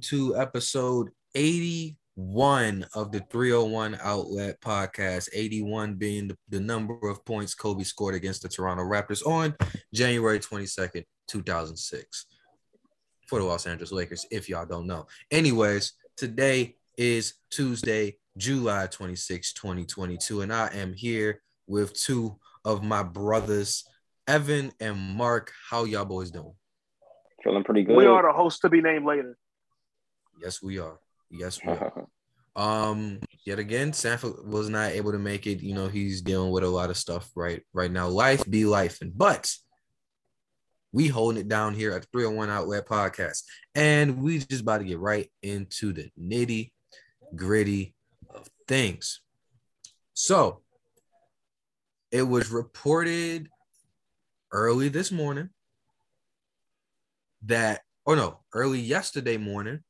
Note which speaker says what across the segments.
Speaker 1: welcome to episode 81 of the 301 Outlet Podcast. 81 being the, the number of points Kobe scored against the Toronto Raptors on January 22nd, 2006 for the Los Angeles Lakers, if y'all don't know. Anyways, today is Tuesday, July 26, 2022, and I am here with two of my brothers, Evan and Mark. How y'all boys doing?
Speaker 2: Feeling pretty good.
Speaker 3: We are the host to be named later.
Speaker 1: Yes, we are. Yes, we are. um, yet again, Sanford was not able to make it. You know, he's dealing with a lot of stuff right right now. Life be life, and but we holding it down here at the 301 Outlet Podcast, and we just about to get right into the nitty gritty of things. So, it was reported early this morning that, oh no, early yesterday morning,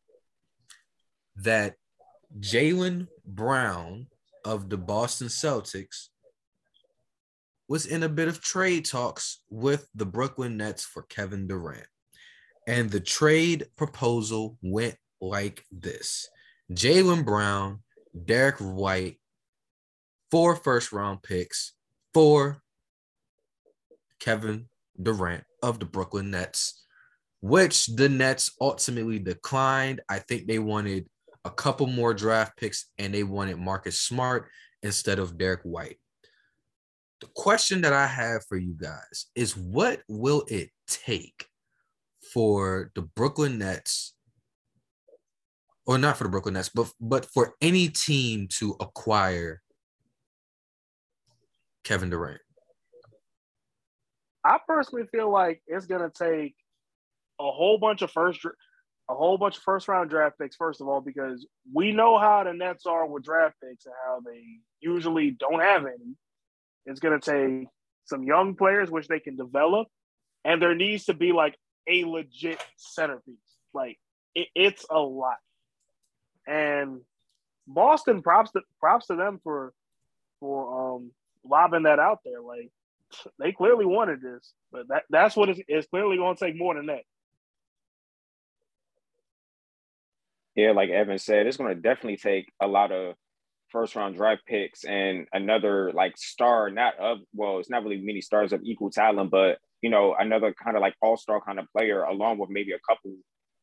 Speaker 1: that Jaylen Brown of the Boston Celtics was in a bit of trade talks with the Brooklyn Nets for Kevin Durant. And the trade proposal went like this Jaylen Brown, Derrick White, four first round picks for Kevin Durant of the Brooklyn Nets which the Nets ultimately declined. I think they wanted a couple more draft picks and they wanted Marcus Smart instead of Derrick White. The question that I have for you guys is what will it take for the Brooklyn Nets or not for the Brooklyn Nets, but but for any team to acquire Kevin Durant?
Speaker 3: I personally feel like it's gonna take a whole bunch of first a whole bunch of first round draft picks first of all because we know how the Nets are with draft picks and how they usually don't have any. It's going to take some young players which they can develop and there needs to be like a legit centerpiece. Like it, it's a lot. And Boston props to props to them for for um lobbing that out there. Like they clearly wanted this, but that that's what it's, it's clearly going to take more than that.
Speaker 2: Yeah, like Evan said, it's going to definitely take a lot of first round draft picks and another like star, not of well, it's not really many stars of equal talent, but you know, another kind of like all star kind of player, along with maybe a couple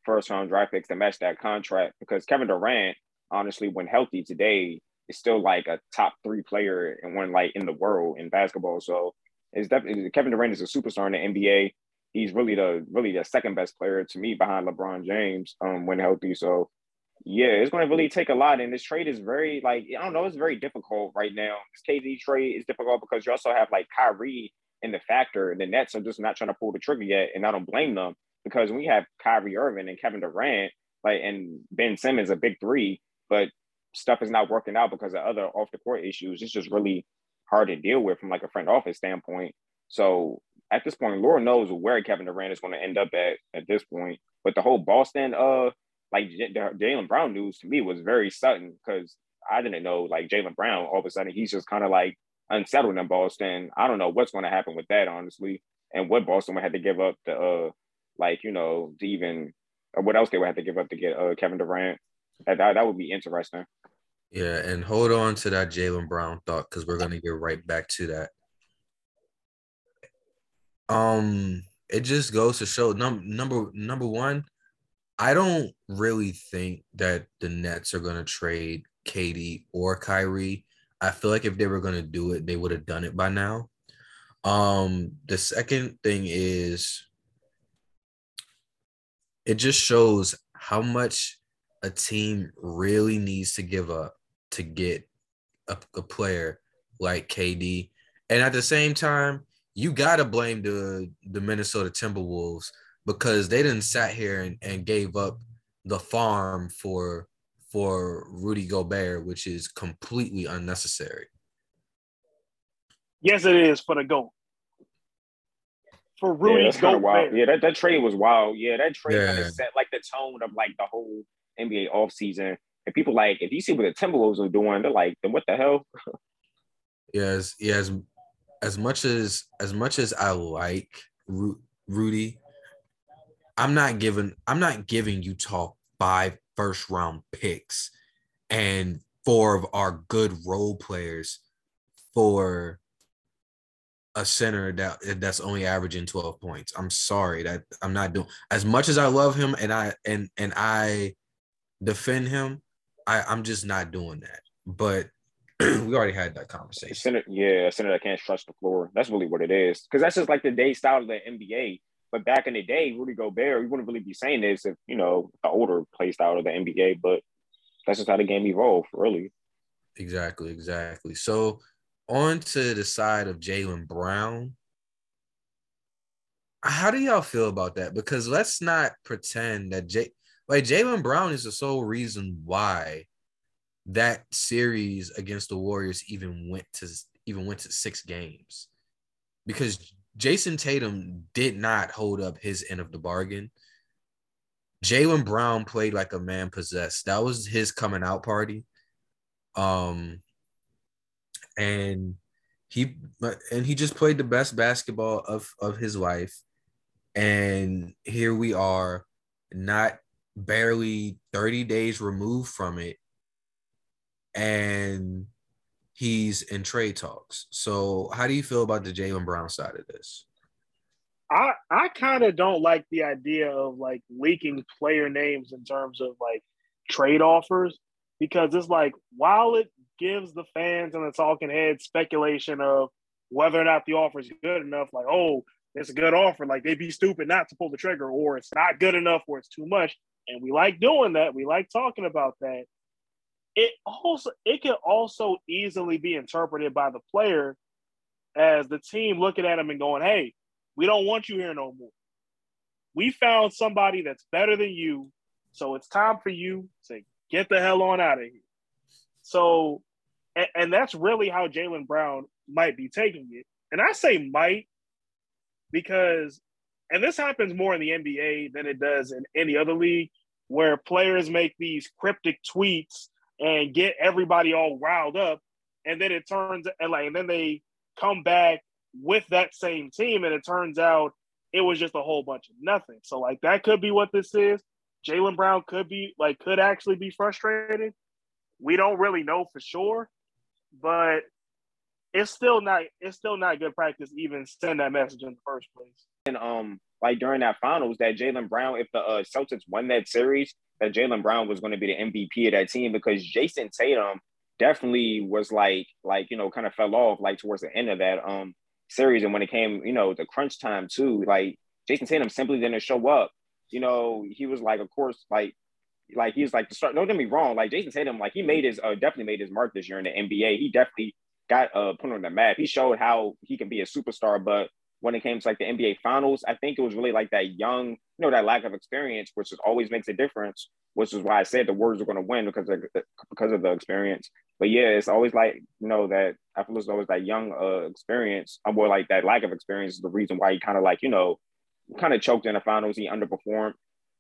Speaker 2: first round draft picks to match that contract. Because Kevin Durant, honestly, when healthy today, is still like a top three player and one like in the world in basketball. So it's definitely Kevin Durant is a superstar in the NBA. He's really the really the second best player to me behind LeBron James um, when healthy. So yeah, it's going to really take a lot. And this trade is very, like, I don't know, it's very difficult right now. This KD trade is difficult because you also have like Kyrie in the factor. And the Nets are just not trying to pull the trigger yet. And I don't blame them because we have Kyrie Irving and Kevin Durant, like, and Ben Simmons, a big three, but stuff is not working out because of other off the court issues. It's just really hard to deal with from like a front office standpoint. So at this point, Laura knows where Kevin Durant is going to end up at at this point. But the whole Boston uh like Jaylen Brown news to me was very sudden because I didn't know like Jaylen Brown all of a sudden he's just kind of like unsettled in Boston. I don't know what's going to happen with that honestly, and what Boston would have to give up to uh like you know to even or what else they would have to give up to get uh Kevin Durant. That that, that would be interesting.
Speaker 1: Yeah, and hold on to that Jalen Brown thought because we're gonna get right back to that. Um, it just goes to show number number number one, I don't really think that the Nets are going to trade KD or Kyrie. I feel like if they were going to do it, they would have done it by now. Um, the second thing is it just shows how much a team really needs to give up to get a, a player like KD. And at the same time, you got to blame the the Minnesota Timberwolves because they didn't sat here and, and gave up the farm for for Rudy Gobert, which is completely unnecessary.
Speaker 3: Yes, it is for the goat. For Rudy
Speaker 2: yeah, Gobert. Wild. Yeah, that, that trade was wild. Yeah, that trade yeah. kind of set like the tone of like the whole NBA offseason. And people like, if you see what the Timberwolves are doing, they're like, then what the hell?
Speaker 1: yes, yes. As much as as much as I like Ru- Rudy, I'm not giving I'm not giving talk five first round picks and four of our good role players for a center that that's only averaging 12 points. I'm sorry that I'm not doing as much as I love him and I and and I defend him, I, I'm just not doing that. But we already had that conversation.
Speaker 2: Center, yeah, center that can't trust the floor. That's really what it is. Because that's just like the day style of the NBA. But back in the day, Rudy Gobert, we wouldn't really be saying this if you know the older play style of the NBA. But that's just how the game evolved, really.
Speaker 1: Exactly, exactly. So on to the side of Jaylen Brown. How do y'all feel about that? Because let's not pretend that Jay like Jaylen Brown is the sole reason why that series against the Warriors even went to even went to six games. Because Jayson Tatum did not hold up his end of the bargain. Jaylen Brown played like a man possessed. That was his coming out party. Um, and he and he just played the best basketball of of his life. And here we are, not barely 30 days removed from it. And he's in trade talks. So how do you feel about the Jaylen Brown side of this?
Speaker 3: I I kind of don't like the idea of like leaking player names in terms of like trade offers because it's like while it gives the fans and the talking heads speculation of whether or not the offer is good enough, like oh it's a good offer, like they'd be stupid not to pull the trigger, or it's not good enough, or it's too much, and we like doing that. We like talking about that. It also it can also easily be interpreted by the player as the team looking at him and going, "Hey, we don't want you here no more. We found somebody that's better than you, so it's time for you to get the hell on out of here. So, and, and that's really how Jaylen Brown might be taking it. And I say might because, and this happens more in the NBA than it does in any other league, where players make these cryptic tweets and get everybody all riled up, and then it turns and like, and then they come back with that same team, and it turns out it was just a whole bunch of nothing. So like that could be what this is. Jaylen Brown could be like could actually be frustrated. We don't really know for sure, but it's still not it's still not good practice even send that message in the first place.
Speaker 2: And um like during that finals that Jaylen Brown, if the uh, Celtics won that series, that Jaylen Brown was going to be the MVP of that team because Jayson Tatum definitely was like like you know kind of fell off like towards the end of that um series. And when it came, you know, the crunch time too, like Jayson Tatum simply didn't show up. You know, he was like, of course, like, like he's like the start. Don't get me wrong, like Jayson Tatum, like he made his uh, definitely made his mark this year in the NBA. He definitely got uh put on the map. He showed how he can be a superstar, but when it came to like the NBA finals, I think it was really like that young, you know, that lack of experience, which is always makes a difference, which is why I said the words are going to win because of because of the experience. But yeah, it's always like, you know, that I feel as it's always that young uh, experience, or more like that lack of experience is the reason why he kind of like, you know, kind of choked in the finals. He underperformed.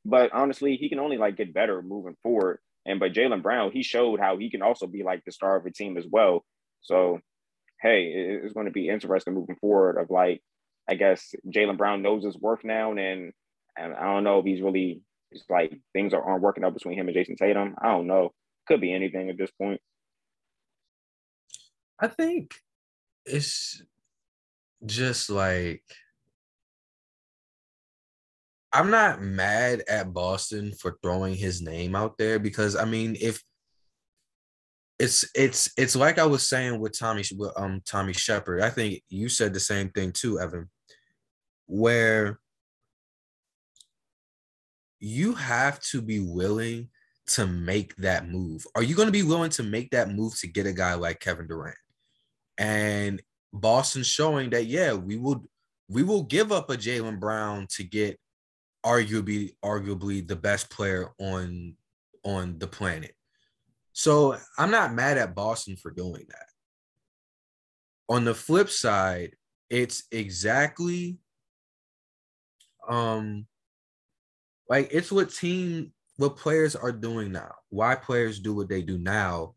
Speaker 2: But honestly, he can only like get better moving forward. And but Jaylen Brown, he showed how he can also be like the star of a team as well. So hey, it's going to be interesting moving forward of like I guess Jaylen Brown knows his worth now, and and I don't know if he's really it's like things are, aren't working out between him and Jayson Tatum. I don't know. Could be anything at this point.
Speaker 1: I think it's just like I'm not mad at Boston for throwing his name out there because I mean if it's it's it's like I was saying with Tommy um Tommy Sheppard. I think you said the same thing too, Evan where you have to be willing to make that move. Are you going to be willing to make that move to get a guy like Kevin Durant? And Boston showing that yeah, we will we will give up a Jaylen Brown to get arguably arguably the best player on on the planet. So I'm not mad at Boston for doing that. On the flip side, it's exactly um like it's what team what players are doing now. Why players do what they do now.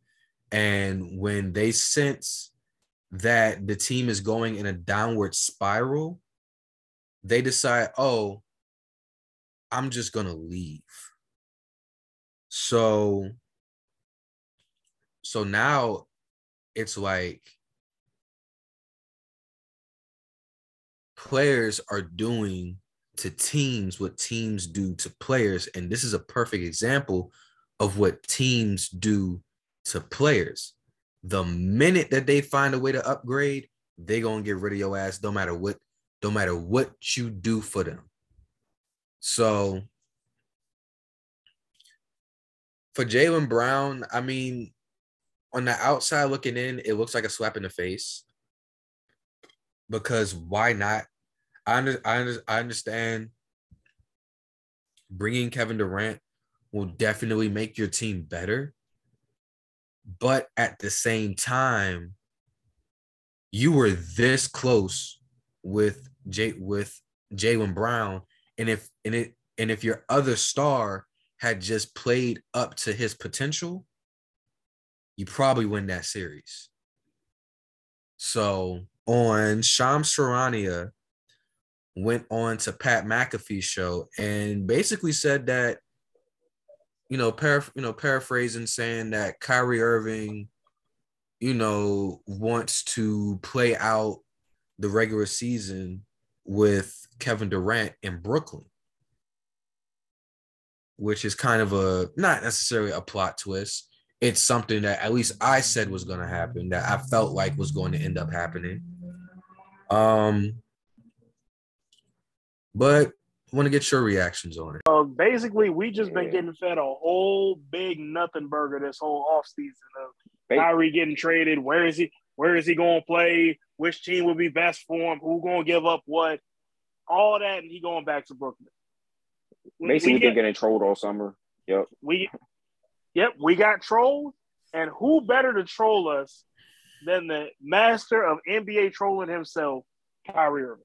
Speaker 1: And when they sense that the team is going in a downward spiral they decide oh i'm just gonna leave. So so now it's like players are doing to teams what teams do to players and this is a perfect example of what teams do to players the minute that they find a way to upgrade they're gonna get rid of your ass no matter what no matter what you do for them so for Jaylen Brown, I mean, on the outside looking in, it looks like a slap in the face. Because why not? I under, I, under, I understand bringing Kevin Durant will definitely make your team better. But at the same time, you were this close with Jay with Jaylen Brown, and if and it and if your other star had just played up to his potential, you probably win that series. So on Shams Charania went on to Pat McAfee's show and basically said that, you know, you know, paraphrasing saying that Kyrie Irving, you know, wants to play out the regular season with Kevin Durant in Brooklyn which is kind of a not necessarily a plot twist. It's something that at least I said was going to happen that I felt like was going to end up happening. Um, but I want to get your reactions on it.
Speaker 3: Uh, basically, we just been getting fed a whole big nothing burger this whole offseason of Kyrie getting traded. Where is he? Where is he going to play? Which team would be best for him? Who going to give up what? All that, and he going back to Brooklyn.
Speaker 2: Basically, we've been getting trolled all summer. Yep.
Speaker 3: We, yep, we got trolled, and who better to troll us than the master of NBA trolling himself, Kyrie Irving,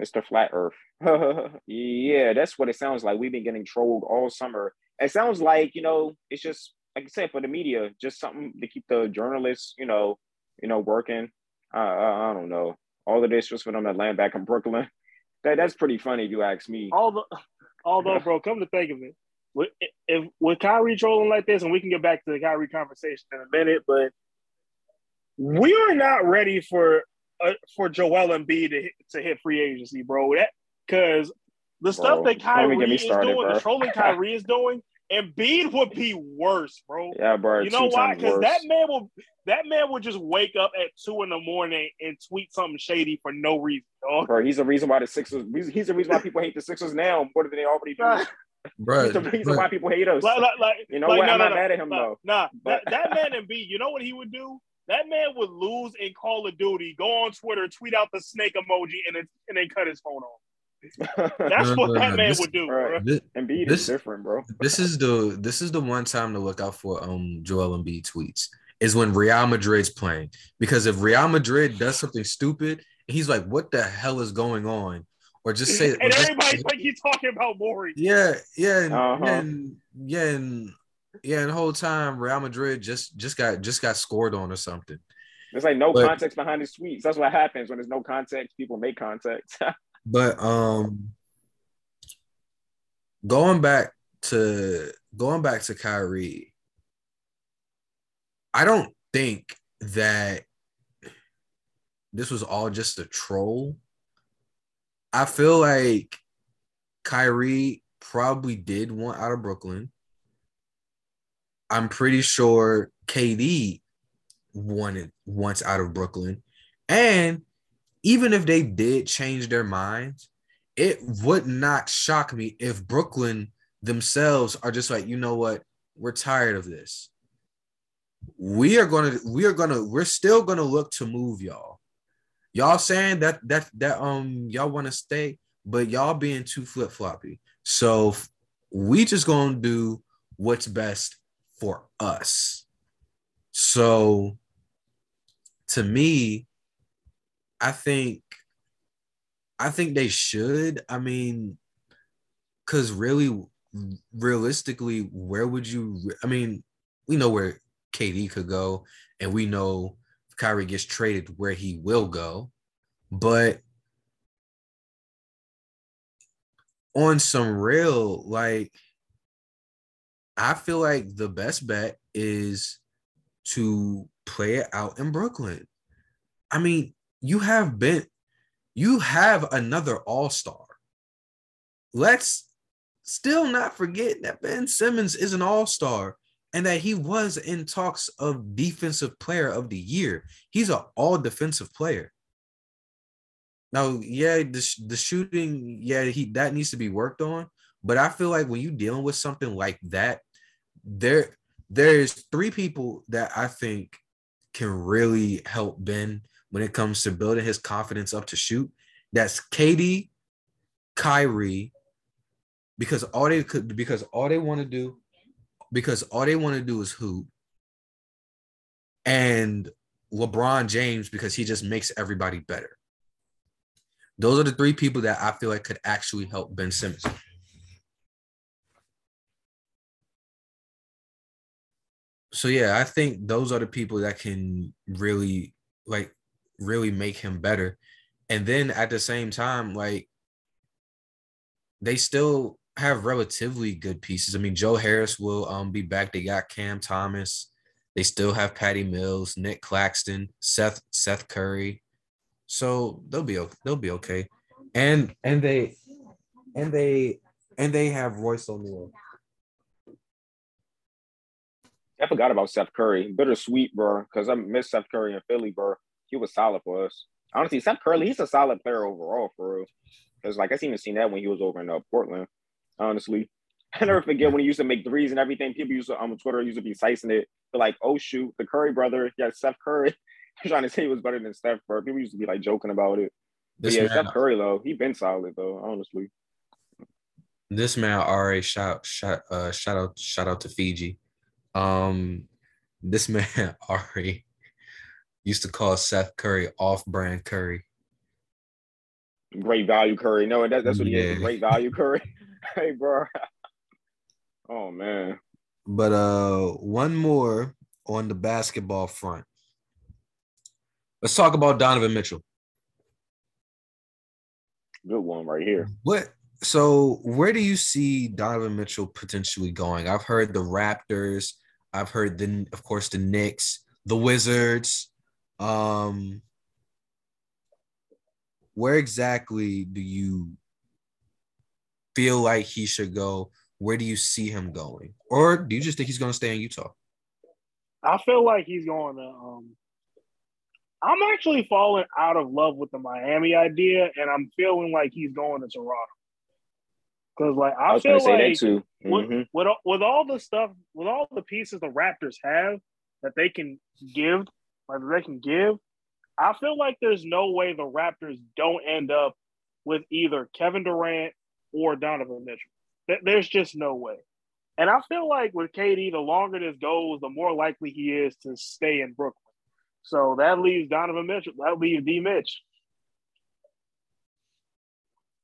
Speaker 2: Mr. Flat Earth. yeah, that's what it sounds like. We've been getting trolled all summer. It sounds like you know, it's just like I said for the media, just something to keep the journalists, you know, you know, working. I, I don't know. All of this just for them to land back in Brooklyn. That that's pretty funny if you ask me.
Speaker 3: The Although, bro, come to think of it, with, if with Kyrie trolling like this, and we can get back to the Kyrie conversation in a minute, but we are not ready for uh, for Joel Embiid to hit, to hit free agency, bro. That because the stuff that Kyrie is started, doing, bro. the trolling Kyrie is doing, Embiid would be worse, bro.
Speaker 2: Yeah, bro.
Speaker 3: You know why? Because that man will that man would just wake up at two in the morning and tweet something shady for no reason. Dog.
Speaker 2: Bro, he's the reason why the Sixers. He's the reason why people hate the Sixers now more than they already do.
Speaker 1: Bro,
Speaker 2: he's the reason
Speaker 1: bro.
Speaker 2: why people hate us.
Speaker 3: Like, like, like,
Speaker 2: you know
Speaker 3: like,
Speaker 2: what?
Speaker 3: No,
Speaker 2: I'm
Speaker 3: no,
Speaker 2: not
Speaker 3: no,
Speaker 2: mad at him
Speaker 3: no,
Speaker 2: though.
Speaker 3: Nah,
Speaker 2: but...
Speaker 3: that, that man and B, you know what he would do? That man would lose in Call of Duty, go on Twitter, tweet out the snake emoji, and then and then cut his phone off. That's
Speaker 1: No,
Speaker 3: what
Speaker 1: no,
Speaker 3: that
Speaker 1: no,
Speaker 3: man
Speaker 1: this-
Speaker 3: would do,
Speaker 2: Right.
Speaker 3: bro.
Speaker 1: This,
Speaker 2: Embiid
Speaker 1: This-
Speaker 2: is different, bro.
Speaker 1: this is the this is the one time to look out for um Joel Embiid tweets is when Real Madrid's playing because if Real Madrid does something stupid, he's like, "What the hell is going on?" Or just say, or
Speaker 3: And
Speaker 1: just-
Speaker 3: everybody's like he's talking about Maury.
Speaker 1: yeah, yeah, and,
Speaker 2: Uh-huh.
Speaker 1: and yeah, and yeah, and the whole time Real Madrid just just got just got scored on or something.
Speaker 2: There's like no
Speaker 1: But-
Speaker 2: context behind his tweets. That's what happens when there's no context. People make context.
Speaker 1: But um going back to going back to Kyrie, I don't think that this was all just a troll. I feel like Kyrie probably did want out of Brooklyn. I'm pretty sure KD wanted wants out of Brooklyn. And even if they did change their minds, it would not shock me if Brooklyn themselves are just like, you know what, we're tired of this. We are gonna, we are gonna, we're still gonna look to move y'all. Y'all saying that that that um y'all want to stay, but y'all being too flip floppy. So we just gonna do what's best for us. So to me, I think I think they should. I mean, because really, realistically, where would you? I mean, we know where KD could go, and we know if Kyrie gets traded where he will go, but on some real, like, I feel like the best bet is to play it out in Brooklyn. I mean, you have been, you have another all star. Let's still not forget that Ben Simmons is an all star and that he was in talks of defensive player of the year. He's an all defensive player. Now, yeah, the, the shooting, yeah, he that needs to be worked on. But I feel like when you're dealing with something like that, there there's three people that I think can really help Ben when it comes to building his confidence up to shoot. That's KD, Kyrie, because all they could because all they want to do because all they want to do is hoop. And LeBron James because he just makes everybody better. Those are the three people that I feel like could actually help Ben Simmons. So yeah, I think those are the people that can really like really make him better. And then at the same time, like they still have relatively good pieces. I mean, Joe Harris will um be back. They got Cam Thomas. They still have Patty Mills, Nic Claxton, Seth Seth Curry. So they'll be okay. They'll be okay. And and they and they and they have Royce O'Neale.
Speaker 2: I forgot about Seth Curry. Bittersweet, bro, because I miss Seth Curry in Philly, bro. He was solid for us. Honestly, Seth Curry, he's a solid player overall for real. Because like I seen seen that when he was over in uh, Portland honestly. I never forget when he used to make threes and everything. People used to on Twitter used to be slicing it. But like, oh shoot, the Curry brother, yeah, Steph Curry. trying to say he was better than Steph Curry. People used to be like joking about it. But yeah, man, Steph Curry though, he been solid though, honestly.
Speaker 1: This man already shout shout uh shout out shout out to Fiji. Um this man Ari used to call Seth Curry off-brand Curry.
Speaker 2: Great value Curry. No, that, that's what yeah. he is. Great value Curry. hey, bro. oh man.
Speaker 1: But uh, one more on the basketball front. Let's talk about Donovan Mitchell.
Speaker 2: Good one right here.
Speaker 1: What? So, where do you see Donovan Mitchell potentially going? I've heard the Raptors. I've heard the, of course, the Knicks, the Wizards. Um, where exactly do you feel like he should go? Where do you see him going? Or do you just think he's going to stay in Utah?
Speaker 3: I feel like he's going to. Um, I'm actually falling out of love with the Miami idea, and I'm feeling like he's going to Toronto. Because like I, I feel like mm-hmm. with, with, with all the stuff, with all the pieces the Raptors have that they can give, like they can give, I feel like there's no way the Raptors don't end up with either Kevin Durant or Donovan Mitchell. There's just no way. And I feel like with KD, the longer this goes, the more likely he is to stay in Brooklyn. So that leaves Donovan Mitchell. That leaves D Mitch.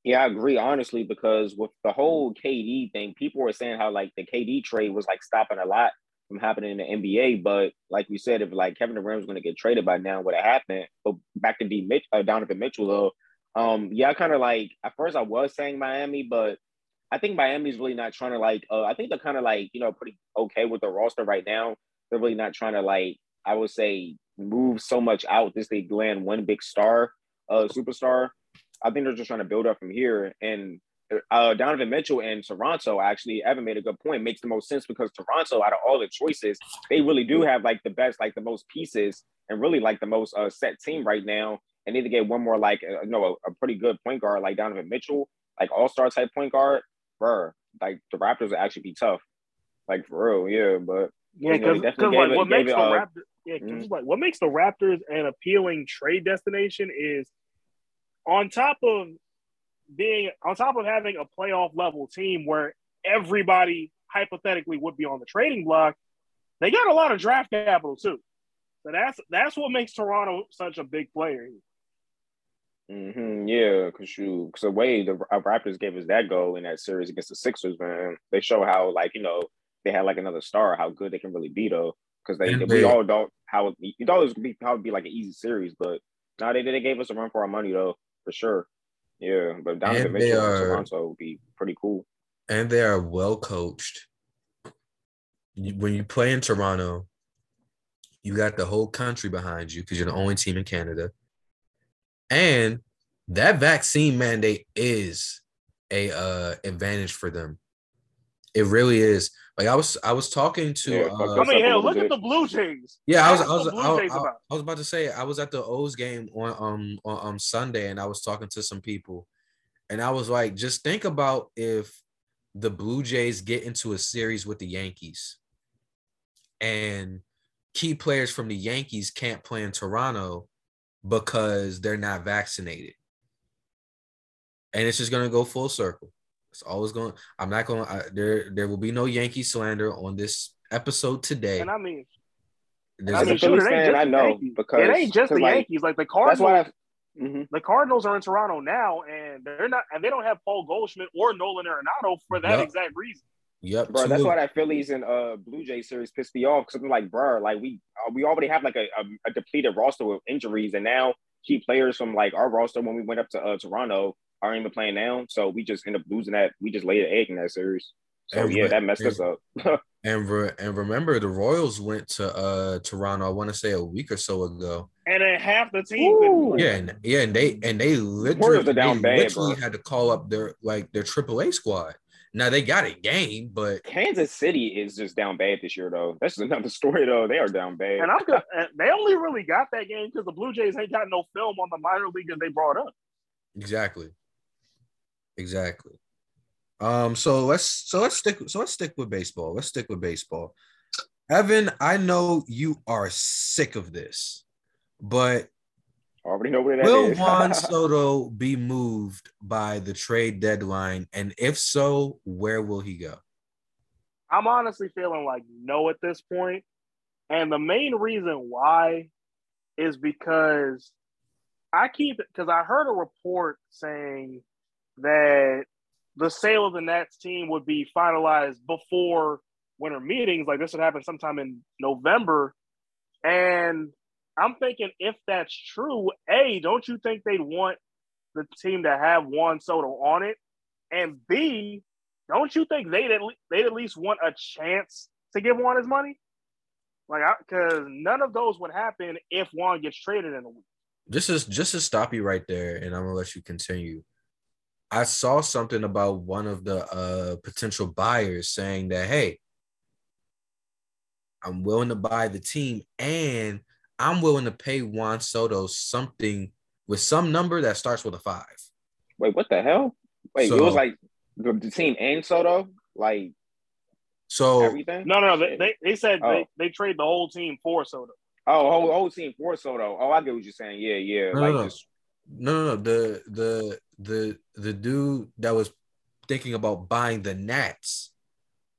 Speaker 2: Yeah, I agree, honestly, because with the whole KD thing, people were saying how like the KD trade was like stopping a lot from happening in the NBA. But like we said, if like Kevin Durant was going to get traded by now, what it happened? But back to D Mitch, uh, Donovan Mitchell though, um, yeah, I kind of like at first I was saying Miami, but I think Miami's really not trying to like. Uh, I think they're kind of like you know pretty okay with the roster right now. They're really not trying to like I would say move so much out this they land one big star, uh, superstar. I think they're just trying to build up from here. And uh, Donovan Mitchell and Toronto actually, Evan made a good point. Makes the most sense because Toronto, out of all the choices, they really do have like the best, like the most pieces, and really like the most uh, set team right now and need to get one more like uh, you know a, a, pretty good point guard like Donovan Mitchell, like all star type point guard, bro. Like the Raptors would actually be tough, like for real, yeah. But
Speaker 3: yeah, because like what makes the uh, Raptors, yeah, mm-hmm. like what makes the Raptors an appealing trade destination is on top of being on top of having a playoff level team where everybody hypothetically would be on the trading block, they got a lot of draft capital too. So that's that's what makes Toronto such a big player.
Speaker 2: Mm-hmm, yeah, because you, because the way the Raptors gave us that goal in that series against the Sixers, man, they show how like you know they had like another star, how good they can really be though. Because they, we all don't how you thought it was gonna be how be like an easy series, but now they they gave us a run for our money though for sure. Yeah, but Donovan Mitchell are, Toronto would be pretty cool.
Speaker 1: And they are well coached. when you play in Toronto, you got the whole country behind you because you're the only team in Canada. And that vaccine mandate is a uh advantage for them. It really is. Like I was, I was talking to.
Speaker 2: Yeah,
Speaker 1: uh,
Speaker 3: I mean, hell, look
Speaker 2: little
Speaker 3: at the Blue Jays.
Speaker 1: yeah, I was, I was,
Speaker 3: the Blue
Speaker 1: I, I-
Speaker 3: about.
Speaker 1: I was about to say I was at the O's game on um on um Sunday, and I was talking to some people, and I was like, just think about if the Blue Jays get into a series with the Yankees, and key players from the Yankees can't play in Toronto because they're not vaccinated, and it's just gonna go full circle. It's always going. I'm not going. I, there, there will be no Yankee slander on this episode today.
Speaker 3: And I mean,
Speaker 1: There's
Speaker 3: I
Speaker 2: As a
Speaker 3: mean,
Speaker 2: Phillies
Speaker 3: shoot, it ain't
Speaker 2: fan,
Speaker 3: just
Speaker 2: I
Speaker 3: the
Speaker 2: know
Speaker 3: Yankees.
Speaker 2: because
Speaker 3: it ain't just the
Speaker 2: like,
Speaker 3: Yankees. Like the
Speaker 2: That's
Speaker 3: Cardinals,
Speaker 2: why. I, mhm.
Speaker 3: the Cardinals are in Toronto now, and they're not, and they don't have Paul Goldschmidt or Nolan Arenado for that
Speaker 1: Yup.
Speaker 3: exact reason.
Speaker 1: Yep.
Speaker 2: Bro,
Speaker 1: two
Speaker 2: that's why that Phillies and uh Blue Jay series pissed me off. Because I'm like, bro, like we uh, we already have like a, a, a depleted roster with injuries, and now key players from like our roster when we went up to uh, Toronto aren't even playing now. So we just end up losing that. We just laid an egg in that series. So
Speaker 1: And
Speaker 2: yeah,
Speaker 1: re-
Speaker 2: that messed us up.
Speaker 1: And re- and remember, the Royals went to uh Toronto. I want to say a week or so ago.
Speaker 3: And then half the team. couldn't
Speaker 2: Ooh.
Speaker 3: play.
Speaker 1: Yeah, and yeah, and they and they literally,
Speaker 2: Warriors down
Speaker 1: they
Speaker 2: bad,
Speaker 1: literally
Speaker 2: bro.
Speaker 1: had to call up their like their AAA squad. Now they got a game, but
Speaker 2: Kansas City is just down bad this year, though. That's another story, though. They are down bad.
Speaker 3: And I'm good. and they only really got that game because the Blue Jays ain't got no film on the minor league leaguers they brought up.
Speaker 1: exactly, exactly. Um, so let's so let's stick so let's stick with baseball. Let's stick with baseball. Evan, I know you are sick of this, but I
Speaker 2: already know where that
Speaker 1: Will
Speaker 2: is.
Speaker 1: Juan Soto be moved by the trade deadline? And if so, where will he go?
Speaker 3: I'm honestly feeling like no at this point. And the main reason why is because I keep because I heard a report saying that the sale of the Nats team would be finalized before winter meetings. Like this would happen sometime in November. And I'm thinking if that's true, A, don't you think they'd want the team to have Juan Soto on it? And B, don't you think they'd at, le- they'd at least want a chance to give Juan his money? Like, because none of those would happen if Juan gets traded in a week.
Speaker 1: Just as just to stop you right there, and I'm gonna let you continue. I saw something about one of the uh, potential buyers saying that, hey, I'm willing to buy the team and I'm willing to pay Juan Soto something with some number that starts with a five.
Speaker 2: Wait, what the hell? Wait, it was like the, the team and Soto, like
Speaker 1: So
Speaker 2: everything.
Speaker 3: No, no, no. They, they, they said
Speaker 2: Oh.
Speaker 3: they, they trade the whole team for Soto.
Speaker 2: Oh, whole whole team for Soto. Oh, I get what you're saying. Yeah, yeah.
Speaker 1: No,
Speaker 2: like
Speaker 1: no, no.
Speaker 2: just
Speaker 1: no, no, no. The the the the dude that was thinking about buying the Nats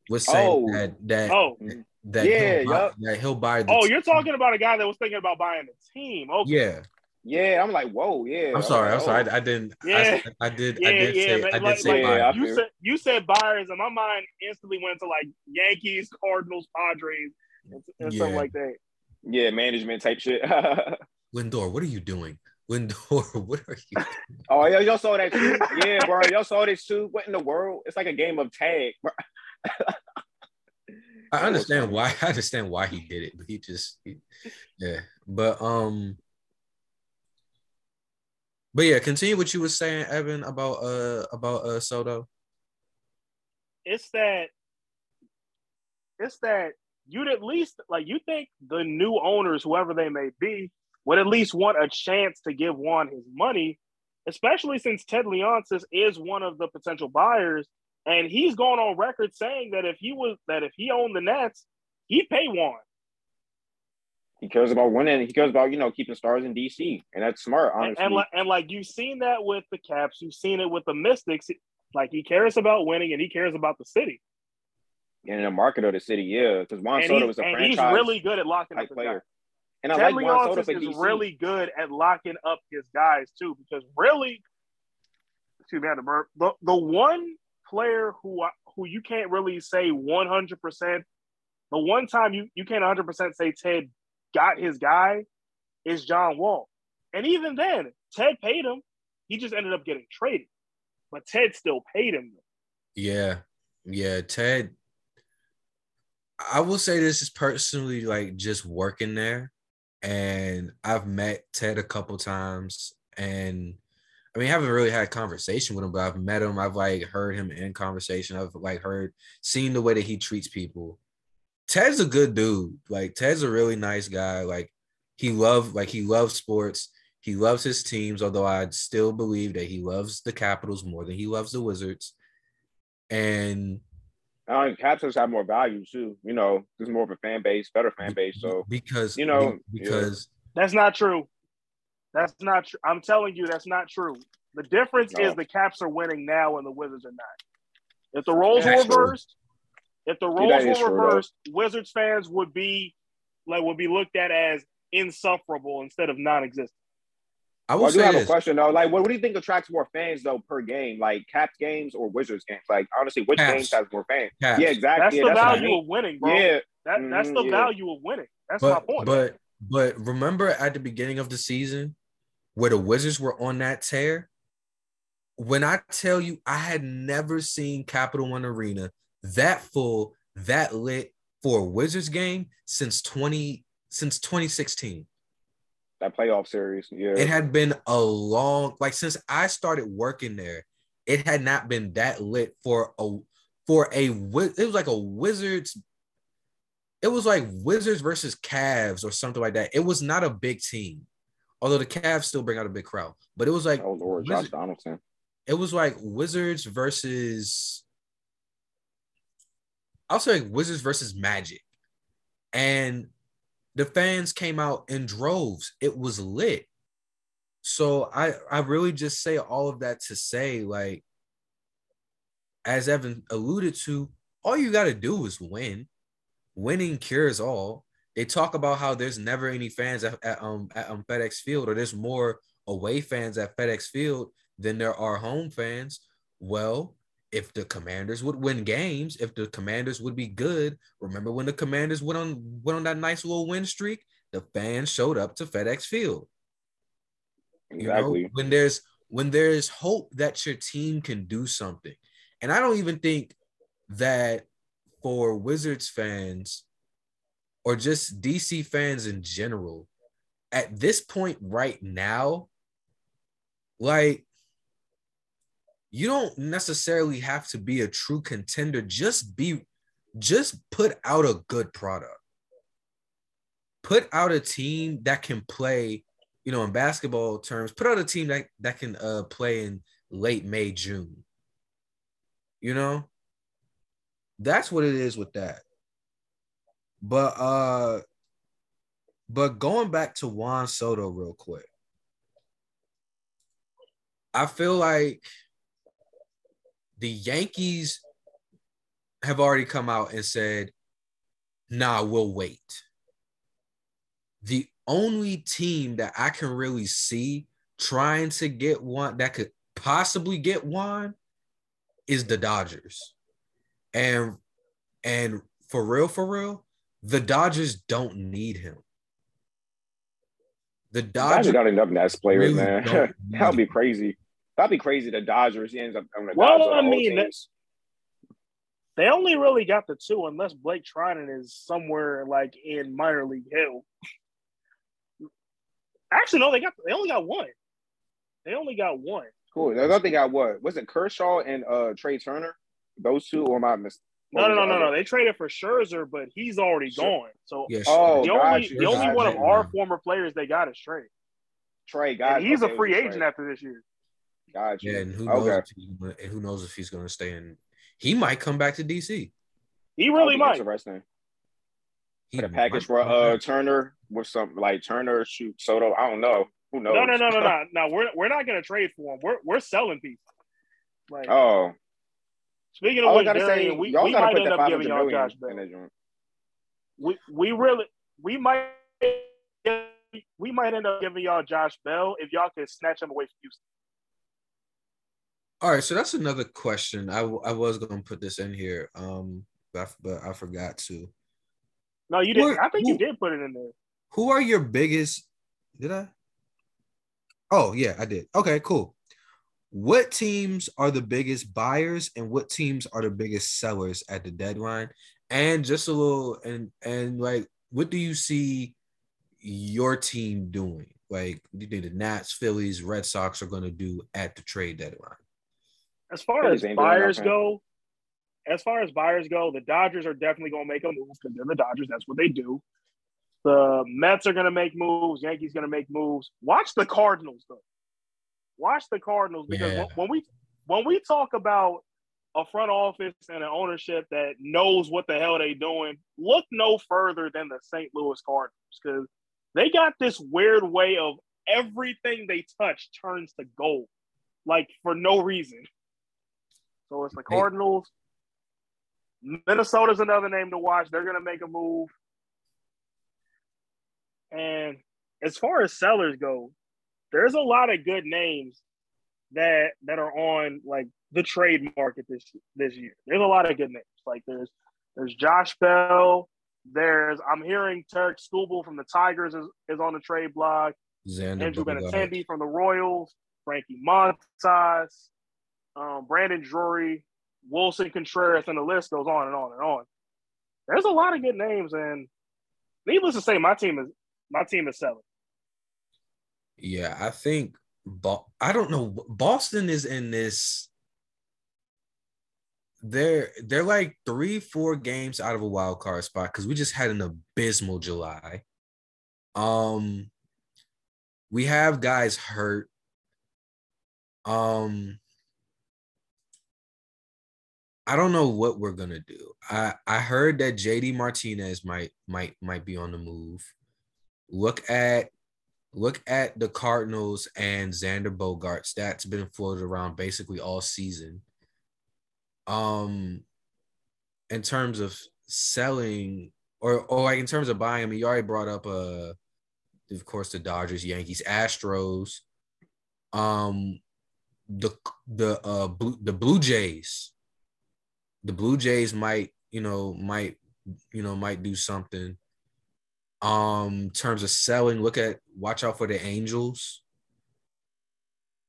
Speaker 1: was saying
Speaker 2: Oh.
Speaker 1: that that
Speaker 3: Oh,
Speaker 1: that
Speaker 2: Yeah,
Speaker 1: he'll buy,
Speaker 2: yup.
Speaker 1: that he'll buy the
Speaker 3: oh,
Speaker 1: team.
Speaker 3: you're talking about a guy that was thinking about buying the team. Okay.
Speaker 1: yeah.
Speaker 2: yeah. I'm like, whoa, yeah.
Speaker 1: I'm sorry. I'm
Speaker 2: like,
Speaker 1: sorry.
Speaker 2: oh.
Speaker 1: I, I didn't.
Speaker 3: Yeah.
Speaker 1: I, I did.
Speaker 3: Yeah,
Speaker 1: I did
Speaker 3: yeah,
Speaker 1: say. I did
Speaker 3: like,
Speaker 1: say
Speaker 3: like
Speaker 1: buy.
Speaker 3: You said, you said buyers, and my mind instantly went to like Yankees, Cardinals, Padres, and, and
Speaker 1: Yeah.
Speaker 3: something like that.
Speaker 2: yeah, management type shit.
Speaker 1: Lindor, what are you doing? Lindor, what are you?
Speaker 2: oh, yo, y'all saw that too? Yeah, bro. Y'all saw this too? What in the world? It's like a game of tag. bro.
Speaker 1: I understand why. I understand why he did it, but he just, he- yeah. But um, but yeah, continue what you were saying, Evan, about uh about uh Soto.
Speaker 3: It's that. It's that you'd at least like you think the new owners, whoever they may be, would at least want a chance to give Juan his money, especially since Ted Leonsis is one of the potential buyers, and he's going on record saying that if he was that if he owned the Nats, he'd pay Juan.
Speaker 2: He cares about winning. He cares about you know keeping stars in DC, and that's smart,
Speaker 3: And,
Speaker 2: honestly.
Speaker 3: and like and like you've seen that with the Caps, you've seen it with the Mystics. Like he cares about winning and he cares about the city.
Speaker 2: And in the market of the city, yeah, because Juan
Speaker 3: And,
Speaker 2: Soto was a
Speaker 3: and he's
Speaker 2: franchise
Speaker 3: really good at locking up
Speaker 2: player.
Speaker 3: guys.
Speaker 2: And I
Speaker 3: Ted
Speaker 2: like Juan Soto for
Speaker 3: is
Speaker 2: DC.
Speaker 3: really good at locking up his guys too, because really, excuse me, I had to burp. The the one player who I- who you can't really say one hundred percent, the one time you you can't one hundred percent say Ted got his guy is John Wall, and even then Ted paid him. He just ended up getting traded, but Ted still paid him.
Speaker 1: Yeah, yeah. Ted, I will say this is personally like just working there, and I've met Ted a couple times, and I mean, I haven't really had a conversation with him, but I've met him. I've like heard him in conversation. I've like heard, seen the way that he treats people. Ted's a good dude. Like Ted's a really nice guy. Like he love, like he loves sports. He loves his teams, although I still believe that he loves the Capitals more than he loves the Wizards. And
Speaker 2: uh, Capitals have more value too. You know, there's more of a fan base, better fan base. So
Speaker 1: because
Speaker 2: you know
Speaker 1: because
Speaker 3: yeah. that's not true. That's not true. I'm telling you, that's not true. The difference no. is the Caps are winning now and the Wizards are not. If the roles were reversed, true. if the roles were reversed, true, Wizards fans would be like would be looked at as insufferable instead of non-existent.
Speaker 2: I, will well, I do have this. a question though. Like, what, what, do you think attracts more fans though per game? Like Caps games or Wizards games? Like, honestly, which Caps. games has more fans? Caps. Yeah, exactly.
Speaker 3: That's
Speaker 2: yeah,
Speaker 3: the that's value I mean. of winning, bro. Yeah, that, that's the yeah. value of winning. That's
Speaker 1: but,
Speaker 3: my point.
Speaker 1: But but remember at the beginning of the season where the Wizards were on that tear. When I tell you, I had never seen Capital One Arena that full, that lit for a Wizards game since 20 since 2016
Speaker 2: that playoff series. Yeah.
Speaker 1: It had been a long like since I started working there, it had not been that lit for a for a it was like a Wizards it was like Wizards versus Cavs or something like that. It was not a big team. Although the Cavs still bring out a big crowd, but it was like
Speaker 2: oh Lord, Josh Donaldson.
Speaker 1: It was like Wizards versus I'll say Wizards versus Magic. And the fans came out in droves. It was lit. So I I really just say all of that to say like as Evan alluded to, all you got to do is win. Winning cures all. They talk about how there's never any fans at, at um at um, FedEx Field or there's more away fans at FedEx Field than there are home fans. Well, if the commanders would win games, if the commanders would be good, remember when the commanders went on went on that nice little win streak, the fans showed up to FedEx Field. Exactly. You know, when there's when there's hope that your team can do something. And I don't even think that for Wizards fans or just DC fans in general, at this point right now, like you don't necessarily have to be a true contender. Just be, just put out a good product. Put out a team that can play, you know, in basketball terms, put out a team that, that can uh, play in late May, June. You know? That's what it is with that. But uh but going back to Juan Soto real quick. I feel like the Yankees have already come out and said, nah, we'll wait. The only team that I can really see trying to get one that could possibly get one is the Dodgers. And and for real, for real, the Dodgers don't need him. The Dodgers,
Speaker 2: got enough nice players, really man. That'd be crazy. That'd be crazy. The Dodgers he ends up on the
Speaker 3: well,
Speaker 2: Dodgers
Speaker 3: I mean, they only really got the two, unless Blake Treinen is somewhere like in minor league hill. Actually, no, they got they only got one. They only got one.
Speaker 2: Cool. I thought they got what? Was it Kershaw and uh Trea Turner? Those two, or am I mis-
Speaker 3: no, no, no, no, no. They traded for Scherzer, but he's already sure. gone. So
Speaker 1: yeah,
Speaker 3: oh, the only the only one of our former players they got is Trey.
Speaker 2: Trey, got
Speaker 3: he's okay, a free agent Trey. after this year.
Speaker 2: Gotcha.
Speaker 1: Yeah, and who knows? Okay. If he's gonna, and who knows if he's going to stay in? He might come back to DC.
Speaker 3: He really might.
Speaker 2: Interesting. He a package for uh Turner with some like Turner shoot Soto. I don't know. Who knows?
Speaker 3: No, no, no, no, no. No, we're we're not gonna trade for him. We're we're selling people.
Speaker 2: Like, oh.
Speaker 3: Speaking of which, Darian, we, we might end up giving y'all Josh Bell. We we really we might we might end up giving y'all Josh Bell if y'all could snatch him away from Houston.
Speaker 1: All right, so that's another question. I, I was going to put this in here, um, but I, but I forgot to.
Speaker 3: No, you didn't. Are, I think who, you did put it in there.
Speaker 1: Who are your biggest? Did I? Oh yeah, I did. Okay, cool. What teams are the biggest buyers and what teams are the biggest sellers at the deadline? And just a little and and like what do you see your team doing? Like do you think the Nats, Phillies, Red Sox are gonna do at the trade deadline?
Speaker 3: As far as buyers go, as far as buyers go, the Dodgers are definitely going to make a move because they're the Dodgers. That's what they do. The Mets are going to make moves. Yankees going to make moves. Watch the Cardinals though. Watch the Cardinals because yeah. when we when we talk about a front office and an ownership that knows what the hell they're doing, look no further than the St. Louis Cardinals because they got this weird way of everything they touch turns to gold, like for no reason. So it's the Cardinals. Minnesota's another name to watch. They're going to make a move. And as far as sellers go, there's a lot of good names that that are on like the trade market this this year. There's a lot of good names. Like there's there's Josh Bell. There's I'm hearing Tarik Skubal from the Tigers is, is on the trade block. Xander Andrew Benintendi from the Royals. Frankie Montas. Um, Brandon Drury. Willson Contreras, and the list goes on and on and on. There's a lot of good names, and needless to say, my team is my team is selling.
Speaker 1: Yeah, I think I don't know. Boston is in this. They're they're like three, four games out of a wild card spot because we just had an abysmal July. Um, we have guys hurt. Um, I don't know what we're gonna do. I I heard that JD Martinez might might might be on the move. Look at look at the Cardinals and Xander Bogaerts. That's been floated around basically all season. Um, in terms of selling or or like in terms of buying, I mean, you already brought up uh of course the Dodgers, Yankees, Astros, um, the the uh blue, the Blue Jays the Blue Jays might, you know, might, you know, might do something. Um, in terms of selling, look at watch out for the Angels.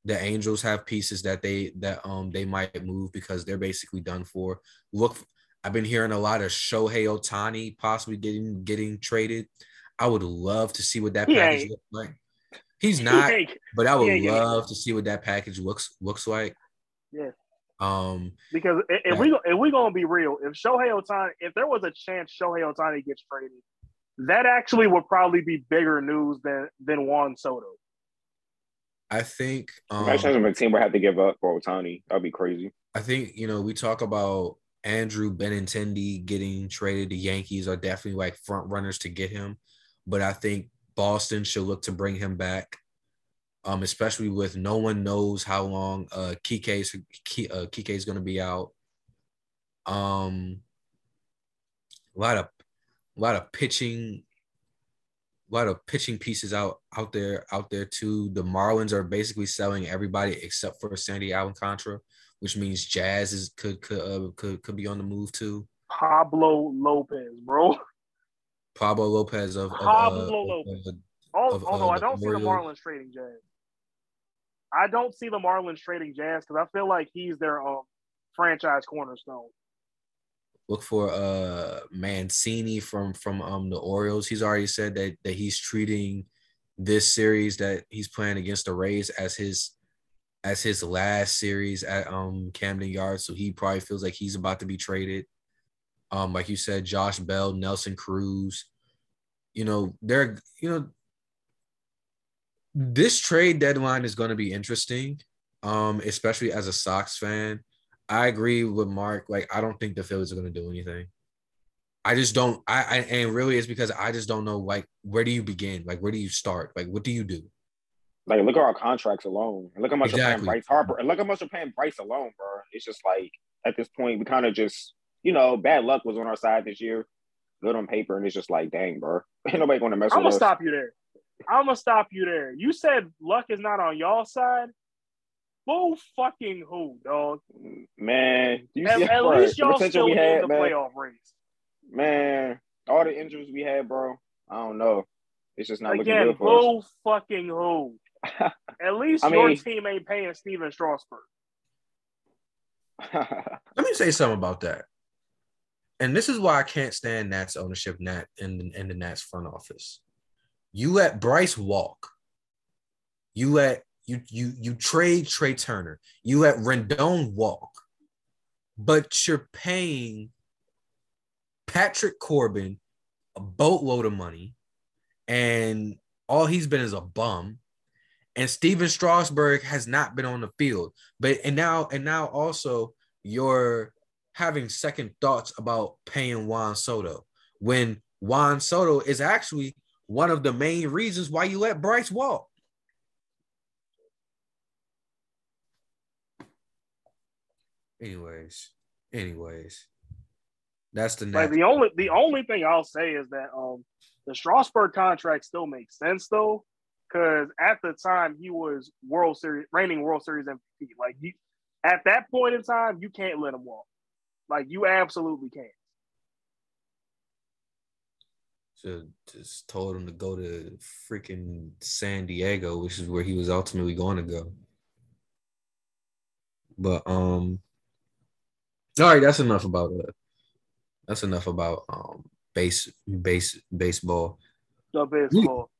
Speaker 1: The Angels have pieces that they that um they might move because they're basically done for. Look, I've been hearing a lot of Shohei Ohtani possibly getting getting traded. I would love to see what that package looks like. He's not, but I would love to see what that package looks looks like.
Speaker 3: Yeah.
Speaker 1: Um,
Speaker 3: because if, if we if we gonna be real, if Shohei Ohtani, if there was a chance Shohei Ohtani gets traded, that actually would probably be bigger news than than Juan Soto.
Speaker 1: I think.
Speaker 2: Um, Imagine a team would have to give up for Ohtani. That'd be crazy.
Speaker 1: I think you know we talk about Andrew Benintendi getting traded. The Yankees are definitely like front runners to get him, but I think Boston should look to bring him back um, especially with no one knows how long uh Kike's uh, Kike is going to be out. Um, a lot of a lot of pitching, a lot of pitching pieces out out there out there too. The Marlins are basically selling everybody except for Sandy Alcantara, which means Jazz is could could uh, could could be on the move too.
Speaker 3: Pablo Lopez, bro.
Speaker 1: Pablo Lopez of
Speaker 3: Pablo uh, Lopez. Of, of, although uh, I don't see the Marlins trading Jazz. I don't see the Marlins trading Jazz because I feel like he's their um, franchise cornerstone.
Speaker 1: Look for uh Mancini from from um the Orioles. He's already said that that he's treating this series that he's playing against the Rays as his as his last series at um Camden Yards. So he probably feels like he's about to be traded. Um, like you said, Josh Bell, Nelson Cruz. You know, they're you know this trade deadline is going to be interesting, um, especially as a Sox fan. I agree with Mark. Like, I don't think the Phillies are going to do anything. I just don't. I, I and really it's because I just don't know. Like, where do you begin? Like, where do you start? Like, what do you do?
Speaker 2: Like, look at our contracts alone, and look how much exactly. you're paying Bryce Harper, and look how much you're paying Bryce alone, bro. It's just like at this point, we kind of just, you know, bad luck was on our side this year. Good on paper, and it's just like, dang, bro, ain't nobody going to mess. With us.
Speaker 3: I'm
Speaker 2: gonna
Speaker 3: stop you there. I'm gonna stop you there. You said luck is not on y'all side. Who fucking who, dog?
Speaker 2: Man,
Speaker 3: you at, at least y'all still we had, in the man. playoff race.
Speaker 2: Man, all the injuries we had, bro. I don't know. It's just not
Speaker 3: Again,
Speaker 2: looking good for who
Speaker 3: us. fucking who? At least your mean, team ain't paying Stephen Strasburg.
Speaker 1: Let me say something about that. and this is why I can't stand Nats ownership, Nat in, in the Nats front office. You let Bryce walk. You let you you you trade Trea Turner. You let Rendon walk, but you're paying Patrick Corbin a boatload of money, and all he's been is a bum. And Stephen Strasburg has not been on the field, but and now and now also you're having second thoughts about paying Juan Soto when Juan Soto is actually one of the main reasons why you let Bryce walk. Anyways, anyways, that's the
Speaker 3: like the only the only thing I'll say is that um the Strasburg contract still makes sense though, because at the time he was World Series reigning World Series MVP. Like you, at that point in time, you can't let him walk. Like you absolutely can't.
Speaker 1: Just told him to go to freaking San Diego, which is where he was ultimately going to go. But um, all right, that's enough about it. That's enough about um base base baseball.
Speaker 3: The baseball.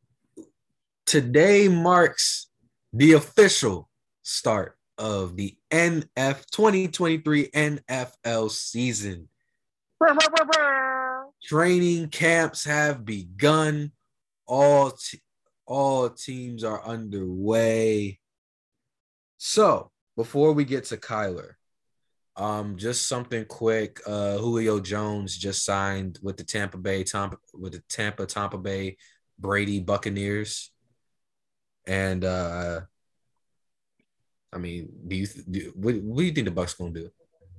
Speaker 1: Today marks the official start of the NF 2023 NFL season. Training camps have begun. All all teams are underway. So, before we get to Kyler, um, just something quick. Uh, Julio Jones just signed with the Tampa Bay Tampa with the Tampa Tampa Bay Brady Buccaneers, and uh, I mean, do you do, what, what do you think the Bucs gonna do?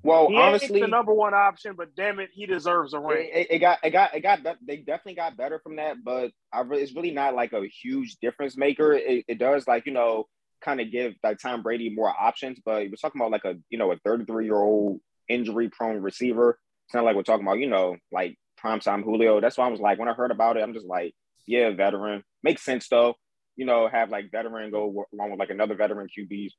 Speaker 2: Well,
Speaker 3: he
Speaker 2: honestly,
Speaker 3: the number one option, but damn it, he deserves a ring.
Speaker 2: It, it, got, it got, it got. They definitely got better from that, but I really, it's really not like a huge difference maker. It, it does like you know kind of give like Tom Brady more options, but we're talking about like a you know a 33 year old injury prone receiver. It's not like we're talking about you know like prime time Julio. That's why I was like when I heard about it, I'm just like yeah, veteran makes sense though. You know, have like veteran go along with like another veteran QBs,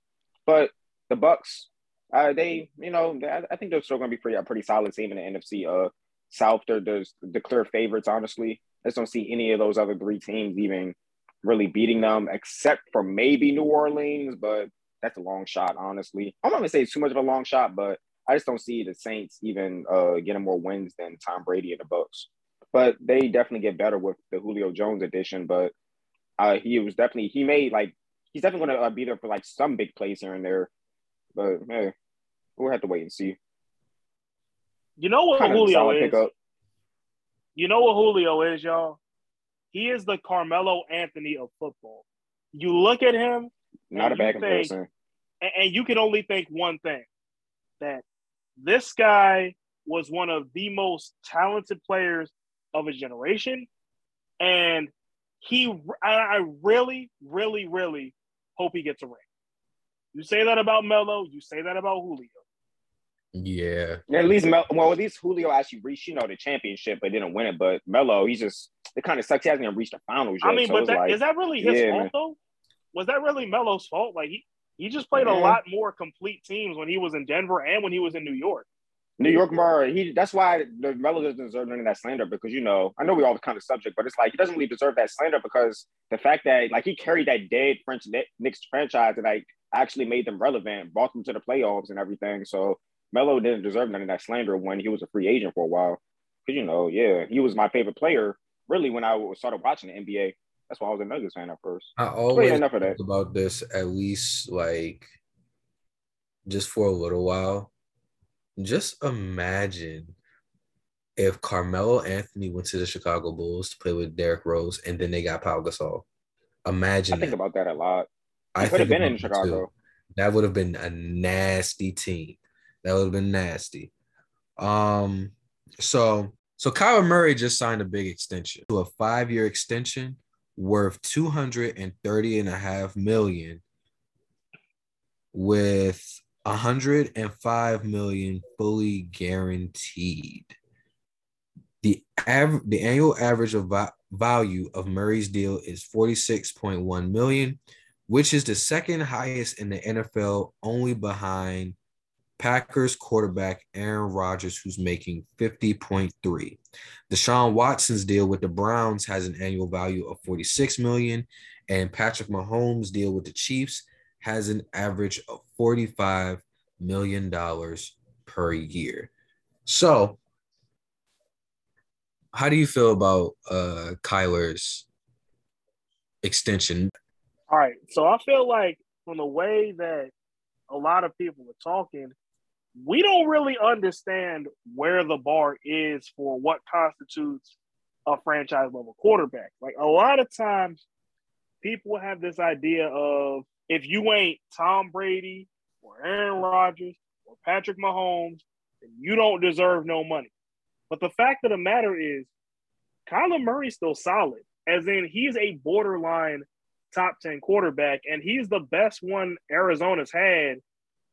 Speaker 2: but the Bucs uh, they, you know, I think they're still going to be pretty a pretty solid team in the NFC uh, South. They're, they're the clear favorites, honestly. I just don't see any of those other three teams even really beating them, except for maybe New Orleans, but that's a long shot, honestly. I'm not going to say it's too much of a long shot, but I just don't see the Saints even uh, getting more wins than Tom Brady and the Bucs. But they definitely get better with the Julio Jones addition. But uh, he was definitely he made like he's definitely going to uh, be there for like some big plays here and there. But hey, We'll have to wait and see.
Speaker 3: You know what kind Julio is? Pickup. You know what Julio is, y'all? He is the Carmelo Anthony of football. You look at him,
Speaker 2: not a bad comparison,
Speaker 3: and, and you can only think one thing: that this guy was one of the most talented players of his generation, and he, I really, really, really hope he gets a ring. You say that about Melo, you say that about Julio.
Speaker 1: Yeah.
Speaker 2: At least Mel, well, at least Julio actually reached, you know, the championship, but didn't win it. But Melo, he's just it kind of sucks. He hasn't even reached the finals yet.
Speaker 3: I mean, so but that, like, is that really his yeah, fault man. though? Was that really Melo's fault? Like he he just played a lot more complete teams when he was in Denver and when he was in New York.
Speaker 2: New York Mar, he that's why the Melo doesn't deserve any of that slander because you know I know we all kind of subject, but it's like he doesn't really deserve that slander because the fact that like he carried that dead French Knicks franchise and like actually made them relevant, brought them to the playoffs and everything. So Melo didn't deserve none of that slander when he was a free agent for a while. Because, you know, yeah, he was my favorite player really when I started watching the NBA. That's why I was a Nuggets fan at first.
Speaker 1: I always yeah, enough of that. about this at least like just for a little while. Just imagine if Carmelo Anthony went to the Chicago Bulls to play with Derrick Rose and then they got Pau Gasol. Imagine.
Speaker 2: I think that. about that a lot.
Speaker 1: He I could have been in Chicago. Too. That would have been a nasty team. That would have been nasty. Um, so so Kyler Murray just signed a big extension to a five-year extension worth 230 and a half million with 105 million fully guaranteed. The av- the annual average of va- value of Murray's deal is 46.1 million, which is the second highest in the NFL, only behind Packers quarterback Aaron Rodgers, who's making 50.3. Deshaun Watson's deal with the Browns has an annual value of 46 million, and Patrick Mahomes' deal with the Chiefs has an average of 45 million dollars per year. So, how do you feel about uh Kyler's extension?
Speaker 3: All right. So I feel like from the way that a lot of people are talking, we don't really understand where the bar is for what constitutes a franchise level quarterback. Like a lot of times, people have this idea of if you ain't Tom Brady or Aaron Rodgers or Patrick Mahomes, then you don't deserve no money. But the fact of the matter is, Kyler Murray's still solid, as in he's a borderline top 10 quarterback, and he's the best one Arizona's had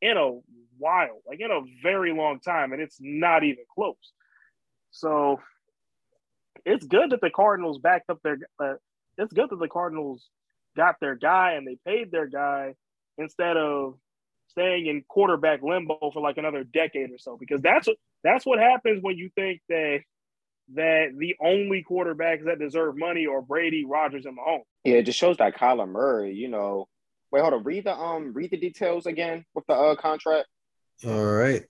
Speaker 3: in a while, like in a very long time, and it's not even close. So it's good that the Cardinals backed up their. Uh, it's good that the Cardinals got their guy and they paid their guy instead of staying in quarterback limbo for like another decade or so. Because that's what that's what happens when you think that that the only quarterbacks that deserve money are Brady, Rodgers, and Mahomes.
Speaker 2: Yeah, it just shows that Kyler Murray, you know. Wait, hold on. Read the um read the details again with the uh contract.
Speaker 1: All right.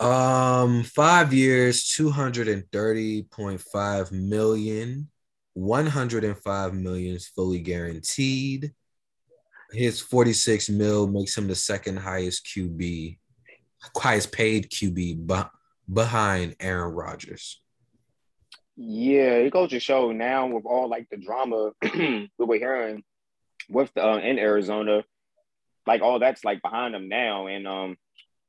Speaker 1: Um, five years, 230.5 million. 105 million is fully guaranteed. His 46 mil makes him the second highest QB, highest paid QB behind Aaron Rodgers.
Speaker 2: Yeah, it goes to show now with all like the drama that we were hearing with the, uh, in Arizona, like all that's like behind him now, and um,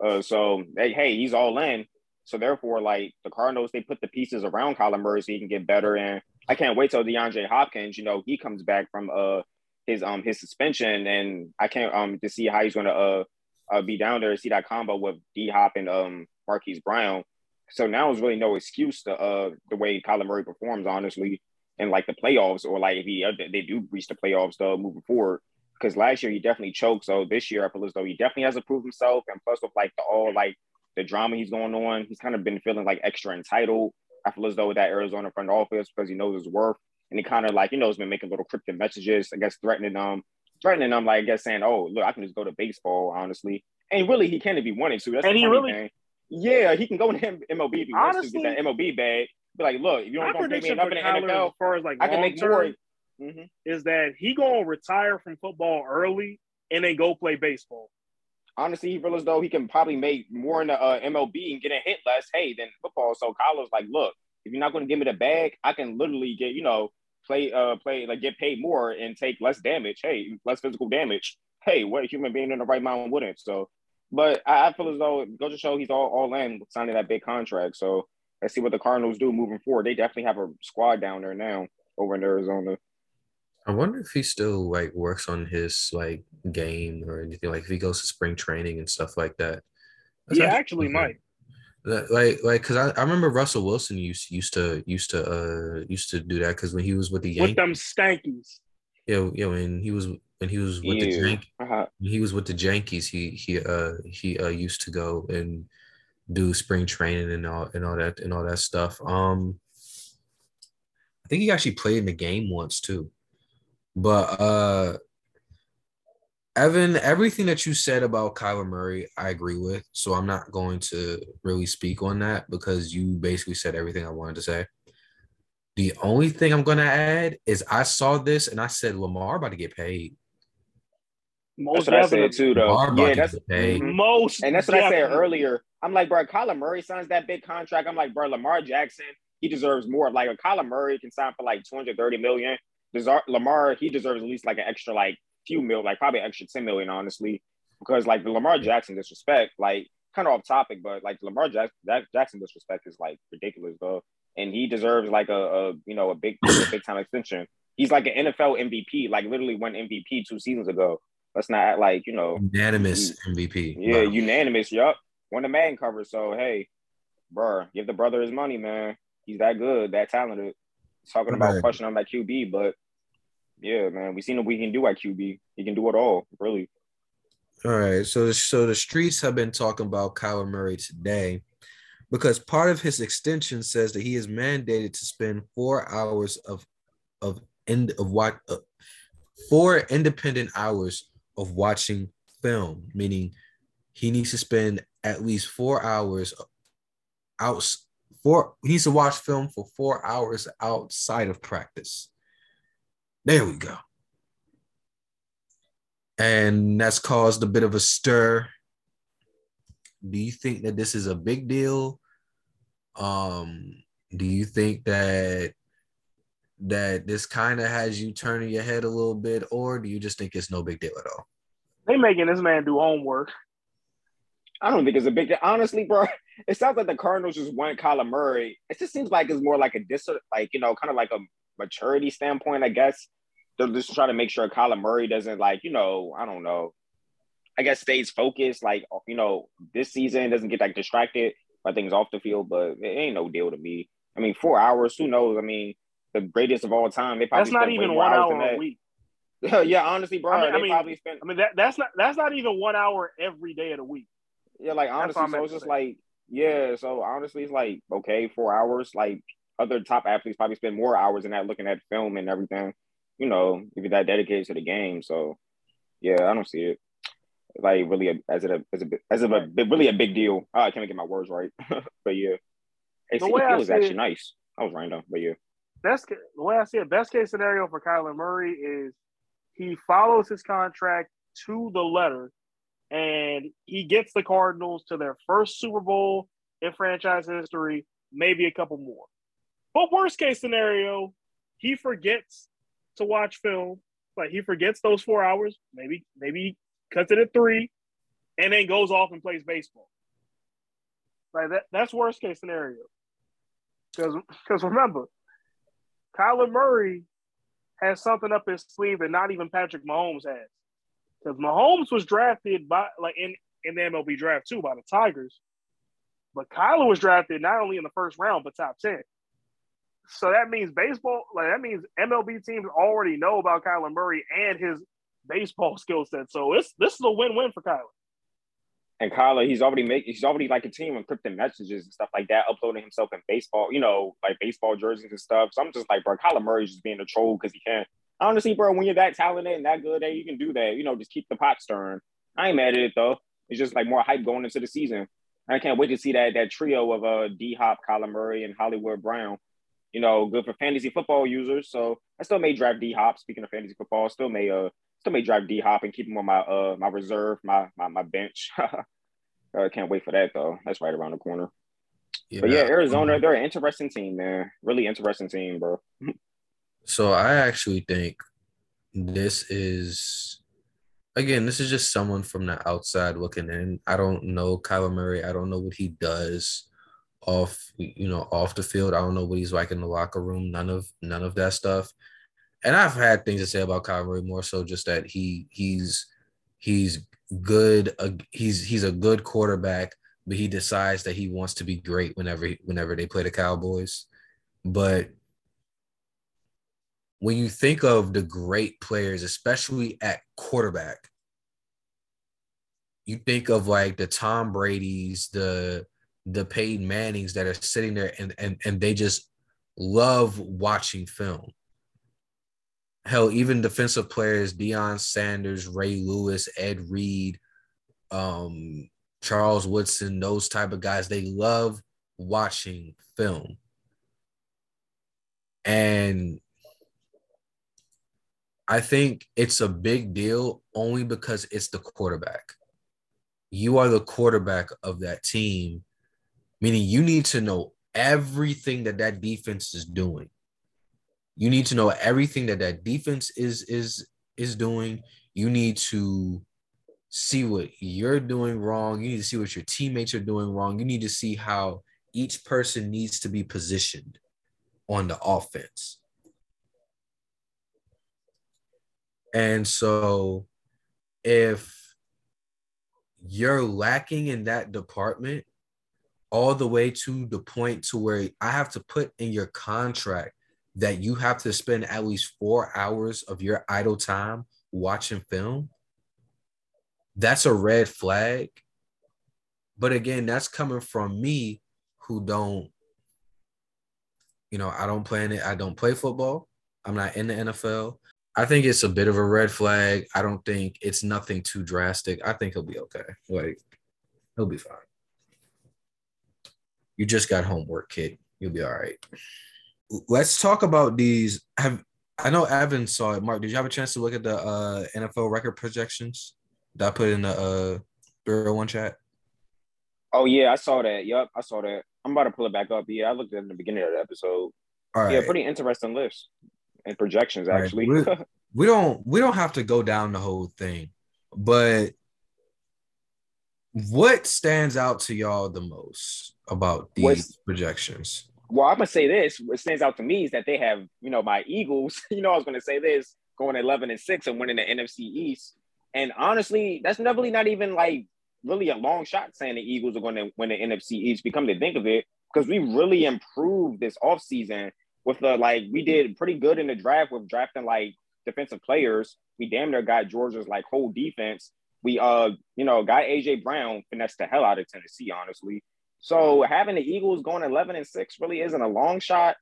Speaker 2: uh, so hey, hey, he's all in. So therefore, like the Cardinals, they put the pieces around Kyler Murray so he can get better. And I can't wait till DeAndre Hopkins, you know, he comes back from uh his um his suspension, and I can't um to see how he's gonna uh, uh be down there, see that combo with D Hop and um Marquise Brown. So now there's really no excuse to uh the way Kyler Murray performs, honestly, in like the playoffs or like if he uh, they do reach the playoffs though moving forward. Because last year he definitely choked. So this year I feel as though he definitely has to prove himself. And plus with like the all like the drama he's going on, he's kind of been feeling like extra entitled. I feel as though with that Arizona front office because he knows his worth. And he kind of like, you know, has been making little cryptic messages, I guess threatening them, threatening them, like I guess saying, Oh, look, I can just go to baseball, honestly. And really he can if he wanted to. That's and he really thing. Yeah, he can go to MLB if he Honestly, wants to get that MLB bag. Be like, look, if you don't pay me enough in the NFL,
Speaker 3: as far as like I can make more. Mm-hmm. Is that he gonna retire from football early and then go play baseball?
Speaker 2: Honestly, he feels though he can probably make more in the uh, MLB and get a hit less, hey, than football. So Kyler's like, look, if you're not to give me the bag, I can literally get, you know, play, uh, play, like get paid more and take less damage. Hey, less physical damage. Hey, what human being in the right mind wouldn't? So but I, I feel as though it goes to show he's all, all in signing that big contract. So let's see what the Cardinals do moving forward. They definitely have a squad down there now over in Arizona.
Speaker 1: I wonder if he still like works on his like game or anything. Like if he goes to spring training and stuff like that.
Speaker 3: That's he actually might.
Speaker 1: Like, like, cause I, I remember Russell Wilson used used to used to uh used to do that because when he was with the
Speaker 3: Yankees, with them stankies.
Speaker 1: Yeah, yeah, when he was when he was with yeah. the Yankees, uh-huh. he was with the Yankees. He he uh he uh used to go and do spring training and all and all that and all that stuff. Um, I think he actually played in the game once too. But uh, Evan, everything that you said about Kyler Murray, I agree with. So I'm not going to really speak on that because you basically said everything I wanted to say. The only thing I'm gonna add is I saw this and I said Lamar about to get paid.
Speaker 2: Most that's what I said too, though. Yeah, that's
Speaker 3: mm-hmm. most,
Speaker 2: and that's what definitely. I said earlier. I'm like, bro, Kyler Murray signs that big contract. I'm like, bro, Lamar Jackson, he deserves more. Like, a Kyler Murray can sign for like 230 million. Desar- Lamar, he deserves at least like an extra like few mil, like probably extra 10 million, honestly, because like the Lamar Jackson disrespect, like kind of off topic, but like Lamar Jackson, Jackson disrespect is like ridiculous, though, and he deserves like a, a you know a big a big time extension. He's like an NFL MVP, like literally won MVP two seasons ago. Let's not act like you know
Speaker 1: unanimous MVP.
Speaker 2: Yeah, wow. unanimous. Yup, won the man cover. So hey, bro, give the brother his money, man. He's that good, that talented. Talking about right. questioning him at QB, but yeah, man, we seen what we can do at QB. He can do it all, really.
Speaker 1: All right. So, so the streets have been talking about Kyler Murray today because part of his extension says that he is mandated to spend four hours of of end of what uh, four independent hours of watching film, meaning he needs to spend at least four hours out four he needs to watch film for four hours outside of practice. There we go. And that's caused a bit of a stir. Do you think that this is a big deal? Um, do you think that that this kind of has you turning your head a little bit, or do you just think it's no big deal at all?
Speaker 3: They making this man do homework.
Speaker 2: I don't think it's a big deal. Honestly, bro, it sounds like the Cardinals just want Kyler Murray. It just seems like it's more like a dis like, you know, kind of like a maturity standpoint, I guess. They're just trying to make sure Kyler Murray doesn't like, you know, I don't know. I guess stays focused, like you know, this season doesn't get like distracted by things off the field, but it ain't no deal to me. I mean, four hours, who knows? I mean, the greatest of all time. They probably
Speaker 3: that's not even one hour a week.
Speaker 2: yeah, honestly, bro, I mean, they I mean, probably spent.
Speaker 3: I mean, that, that's not that's not even one hour every day of the week.
Speaker 2: Yeah, like honestly, so it's just like yeah. So honestly, it's like okay, four hours. Like other top athletes probably spend more hours than that looking at film and everything. You know, if you're that dedicated to the game. So yeah, I don't see it like really a, as it a as a as of a really a big deal. Oh, I can't get my words right, but yeah, the way it was actually it, nice. I was random, but yeah.
Speaker 3: Best the way I see it, best case scenario for Kyler Murray is he follows his contract to the letter, and he gets the Cardinals to their first Super Bowl in franchise history, maybe a couple more. But worst case scenario, he forgets to watch film. Like he forgets those four hours. Maybe maybe cuts it at three, and then goes off and plays baseball. Like that, that's worst case scenario. Because because remember, Kyler Murray has something up his sleeve that not even Patrick Mahomes has. Because Mahomes was drafted by like in, in the MLB draft too by the Tigers. But Kyler was drafted not only in the first round, but top 10. So that means baseball, like that means MLB teams already know about Kyler Murray and his baseball skill set. So it's this is a win-win for Kyler.
Speaker 2: And Kyler, he's already making he's already like a team encrypting messages and stuff like that, uploading himself in baseball, you know, like baseball jerseys and stuff. So I'm just like, bro, Kyler Murray's just being a troll because he can. Honestly, bro, when you're that talented and that good, hey, you can do that. You know, just keep the pot stirring. I ain't mad at it though. It's just like more hype going into the season. I can't wait to see that that trio of uh D Hop, Kyler Murray, and Hollywood Brown. You know, good for fantasy football users. So I still may draft D Hop. Speaking of fantasy football, still may uh still may drive D Hop and keep him on my uh my reserve, my my my bench. I can't wait for that though. That's right around the corner. Yeah. But yeah, Arizona, they're an interesting team, man. Really interesting team, bro.
Speaker 1: so I actually think this is again, this is just someone from the outside looking in. I don't know Kyler Murray. I don't know what he does off, you know, off the field. I don't know what he's like in the locker room. None of none of that stuff and I've had things to say about Kyler Murray more so just that he he's he's good uh, he's he's a good quarterback, but he decides that he wants to be great whenever whenever they play the Cowboys. But when you think of the great players, especially at quarterback, you think of like the Tom Brady's, the the Peyton Mannings that are sitting there and and and they just love watching film hell, even defensive players, Deion Sanders, Ray Lewis, Ed Reed, um, Charles Woodson, those type of guys, they love watching film. And I think it's a big deal only because it's the quarterback. You are the quarterback of that team, meaning you need to know everything that that defense is doing you need to know everything that that defense is is is doing. You need to see what you're doing wrong. You need to see what your teammates are doing wrong. You need to see how each person needs to be positioned on the offense. And so if you're lacking in that department all the way to the point to where I have to put in your contract that you have to spend at least four hours of your idle time watching film, that's a red flag. But again, that's coming from me who don't, you know, I don't play it. I don't play football. I'm not in the NFL. I think it's a bit of a red flag. I don't think it's nothing too drastic. I think he'll be okay. Like he'll be fine. You just got homework, kid. You'll be all right. Let's talk about these. Have I know Evan saw it. Mark, did you have a chance to look at the uh, NFL record projections that I put in the uh, 301 chat?
Speaker 2: Oh yeah, I saw that. Yep, I saw that. I'm about to pull it back up. Yeah, I looked at it in the beginning of the episode. All right. Yeah, pretty interesting list and projections actually.
Speaker 1: Right. We, we don't we don't have to go down the whole thing, but what stands out to y'all the most about these What's, projections?
Speaker 2: Well, I'm gonna say this. What stands out to me is that they have, you know, my Eagles. You know, I was gonna say this going 11 and six and winning the NFC East. And honestly, that's really not even like really a long shot saying the Eagles are going to win the NFC East. Become to think of it, because we really improved this offseason with the like we did pretty good in the draft with drafting like defensive players. We damn near got Georgia's like whole defense. We uh, you know, got AJ Brown finessed the hell out of Tennessee, honestly. So having the Eagles going 11 and 6 really isn't a long shot.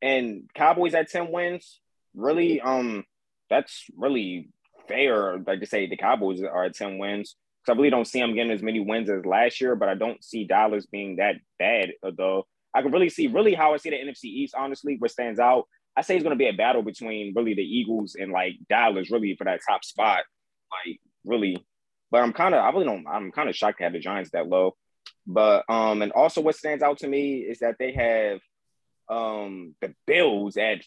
Speaker 2: And Cowboys at 10 wins, really, um, that's really fair. Like to say the Cowboys are at 10 wins. Because I really don't see them getting as many wins as last year, but I don't see Dallas being that bad though. I can really see really how I see the NFC East, honestly, what stands out. I say it's gonna be a battle between really the Eagles and like Dallas, really for that top spot. Like really. But I'm kind of I really don't I'm kind of shocked to have the Giants that low. But um, and also what stands out to me is that they have um the Bills at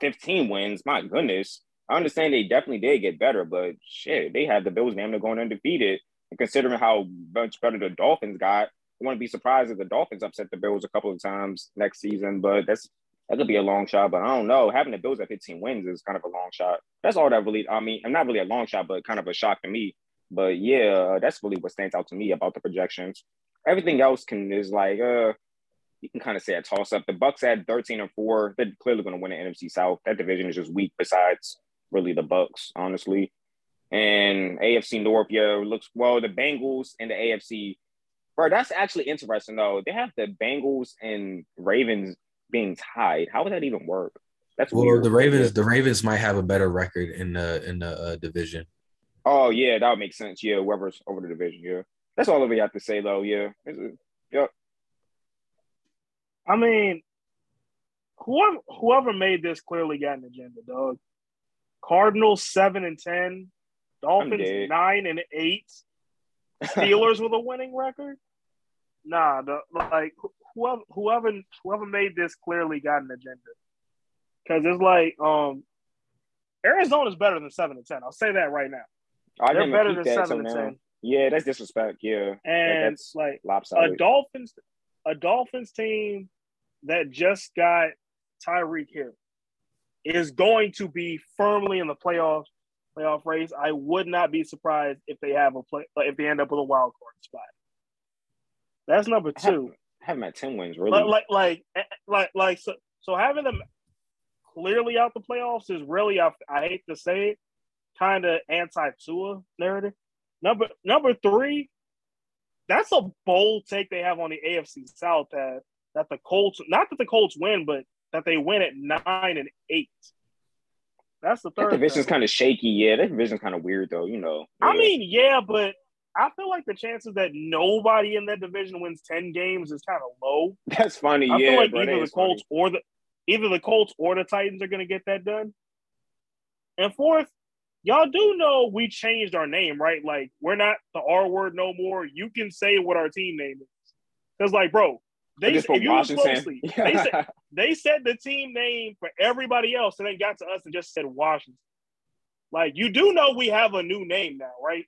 Speaker 2: 15 wins. My goodness. I understand they definitely did get better, but shit, they have the Bills name to going undefeated. And considering how much better the Dolphins got, wouldn't be surprised if the Dolphins upset the Bills a couple of times next season. But that's that could be a long shot. But I don't know. Having the Bills at 15 wins is kind of a long shot. That's all that really. I mean, I'm not really a long shot, but kind of a shock to me. But yeah, that's really what stands out to me about the projections. Everything else can is like uh you can kind of say a toss up. The Bucs at 13 and 4. They're clearly gonna win the NFC South. That division is just weak besides really the Bucs, honestly. And AFC North, yeah, looks well, the Bengals and the AFC. Bro, that's actually interesting though. They have the Bengals and Ravens being tied. How would that even work?
Speaker 1: That's well, weird. the Ravens. The Ravens might have a better record in the in the uh, division.
Speaker 2: Oh yeah, that would make sense. Yeah, whoever's over the division. Yeah. That's all we have to say, though. Yeah. Yep.
Speaker 3: I mean, whoever whoever made this clearly got an agenda, dog. Cardinals seven and ten, Dolphins nine and eight, Steelers with a winning record. Nah, the, like whoever whoever whoever made this clearly got an agenda. Because it's like um Arizona's better than seven and ten. I'll say that right now. I They're better than seven and ten.
Speaker 2: Yeah, that's disrespect. Yeah,
Speaker 3: and that's like lopsided. a Dolphins, a Dolphins team that just got Tyreek Hill is going to be firmly in the playoff playoff race. I would not be surprised if they have a play if they end up with a wild card spot. That's number two.
Speaker 2: Have, them at ten wins, really.
Speaker 3: Like, like, like, eh, eh, like, like so, so having them clearly out the playoffs is really, I, I hate to say it, kind of anti Tua narrative. Number number three, that's a bold take they have on the AFC South that that the Colts, not that the Colts win, but that they win at nine and eight. That's the third.
Speaker 2: That division's kind of shaky. Yeah, that division's kind of weird though. You know.
Speaker 3: Yeah. I mean, yeah, but I feel like the chances that nobody in that division wins ten games is kind of low.
Speaker 2: That's funny.
Speaker 3: I
Speaker 2: yeah,
Speaker 3: feel like bro, either the Colts funny. or the either the Colts or the Titans are going to get that done. And fourth, y'all do know we changed our name, right? Like we're not the R word no more. You can say what our team name is. Because like, bro, they if you look closely, they said they said the team name for everybody else, and then got to us and just said Washington. Like you do know we have a new name now, right?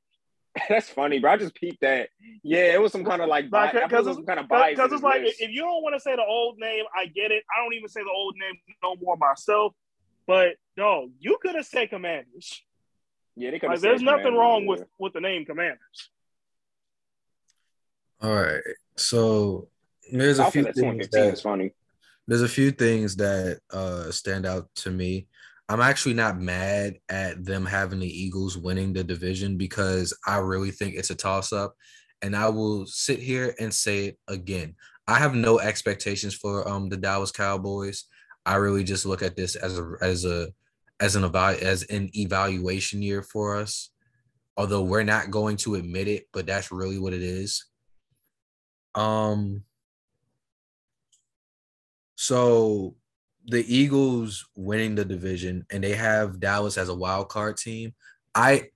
Speaker 2: That's funny, bro. I just peeped that. Yeah, it was some kind of like because
Speaker 3: it's kind of bias. Because it's like if you don't want to say the old name, I get it. I don't even say the old name no more myself. But no, you could have said Commanders. Yeah, they like, there's nothing wrong with with the name Commanders.
Speaker 1: All right, so there's a few things that, funny. There's a few things that uh, stand out to me. I'm actually not mad at them having the Eagles winning the division because I really think it's a toss up. And I will sit here and say it again. I have no expectations for um the Dallas Cowboys. I really just look at this as a as a as an eval- as an evaluation year for us. Although we're not going to admit it, but that's really what it is. Um so the Eagles winning the division and they have Dallas as a wild card team. I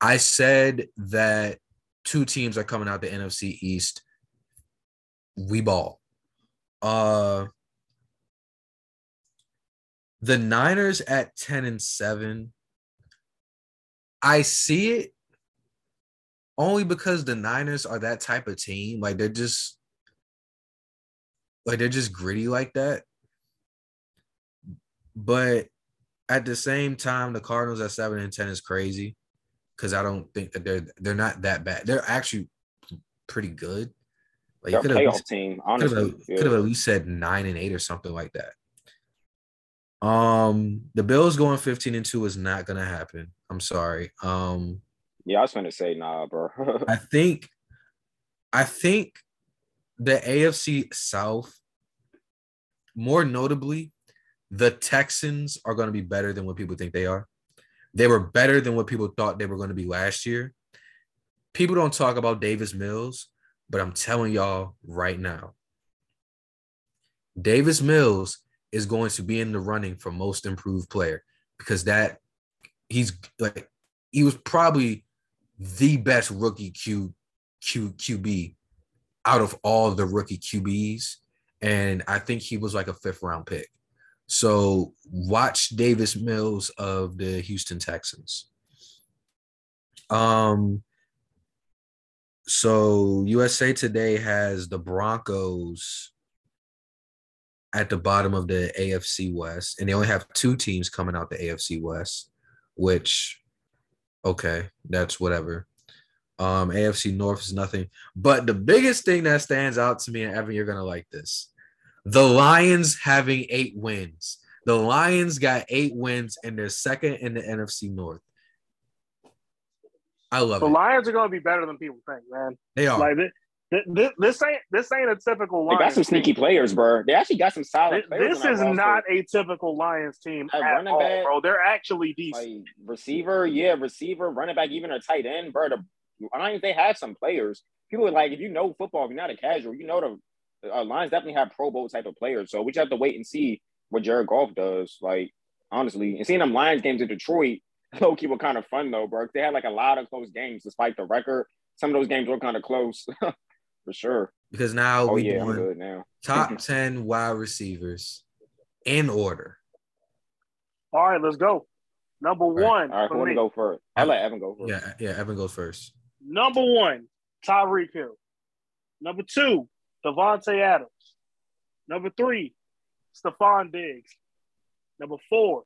Speaker 1: I said that two teams are coming out the NFC East. We ball. Uh the Niners at 10 and 7. I see it only because the Niners are that type of team. Like they're just like they're just gritty like that. But at the same time, the Cardinals at seven and ten is crazy because I don't think that they're they're not that bad. They're actually pretty good.
Speaker 2: Like they're a playoff team. Honestly,
Speaker 1: could have, yeah. could have at least said nine and eight or something like that. Um, the Bills going fifteen and two is not gonna happen. I'm sorry. Um,
Speaker 2: yeah, I was gonna say nah, bro.
Speaker 1: I think, I think, the AFC South, more notably, the Texans are going to be better than what people think they are. They were better than what people thought they were going to be last year. People don't talk about Davis Mills, but I'm telling y'all right now, Davis Mills is going to be in the running for most improved player because that he's like he was probably the best rookie Q, Q QB out of all the rookie QBs and I think he was like a fifth round pick. So watch Davis Mills of the Houston Texans. Um so USA Today has the Broncos at the bottom of the AFC West, and they only have two teams coming out the AFC West, which okay, that's whatever. Um, AFC North is nothing. But the biggest thing that stands out to me, and Evan, you're gonna like this. The Lions having eight wins. The Lions got eight wins and they're second in the NFC North. I love
Speaker 3: the
Speaker 1: it.
Speaker 3: The Lions are going to be better than people think, man.
Speaker 1: They are.
Speaker 3: Like this, this, this ain't this ain't a typical.
Speaker 2: Lions they got some sneaky team. players, bro. They actually got some solid.
Speaker 3: This, this is not a typical Lions team at, at all, back, bro. They're actually decent.
Speaker 2: Like receiver, yeah, receiver, running back, even a tight end, bro. The Lions they have some players. People are like, if you know football, if you're not a casual, you know the uh, Lions definitely have Pro Bowl type of players. So we just have to wait and see what Jared Goff does. Like honestly, and seeing them Lions games in Detroit, low key were kind of fun though, bro. They had like a lot of close games despite the record. Some of those games were kind of close, for sure.
Speaker 1: Because now
Speaker 2: oh,
Speaker 1: we
Speaker 2: yeah, I'm good now.
Speaker 1: top ten wide receivers in order.
Speaker 3: All right, let's go. Number one.
Speaker 2: All right, who want to go first? I'll let Evan go first.
Speaker 1: Yeah, yeah, Evan goes first.
Speaker 3: Number one, Tyreek Hill. Number two, Davante Adams. Number three, Stefon Diggs. Number four,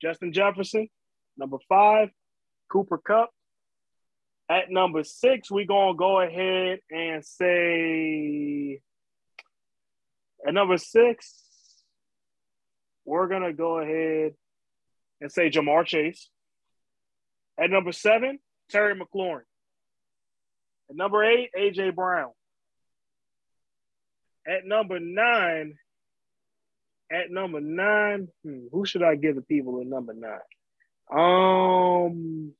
Speaker 3: Justin Jefferson. Number five, Cooper Kupp. At number six, we're going to go ahead and say, at number six, we're going to go ahead and say Ja'Marr Chase. At number seven, Terry McLaurin. At number eight, AJ Brown. At number nine, at number nine, hmm, who should I give the people at number nine? Um,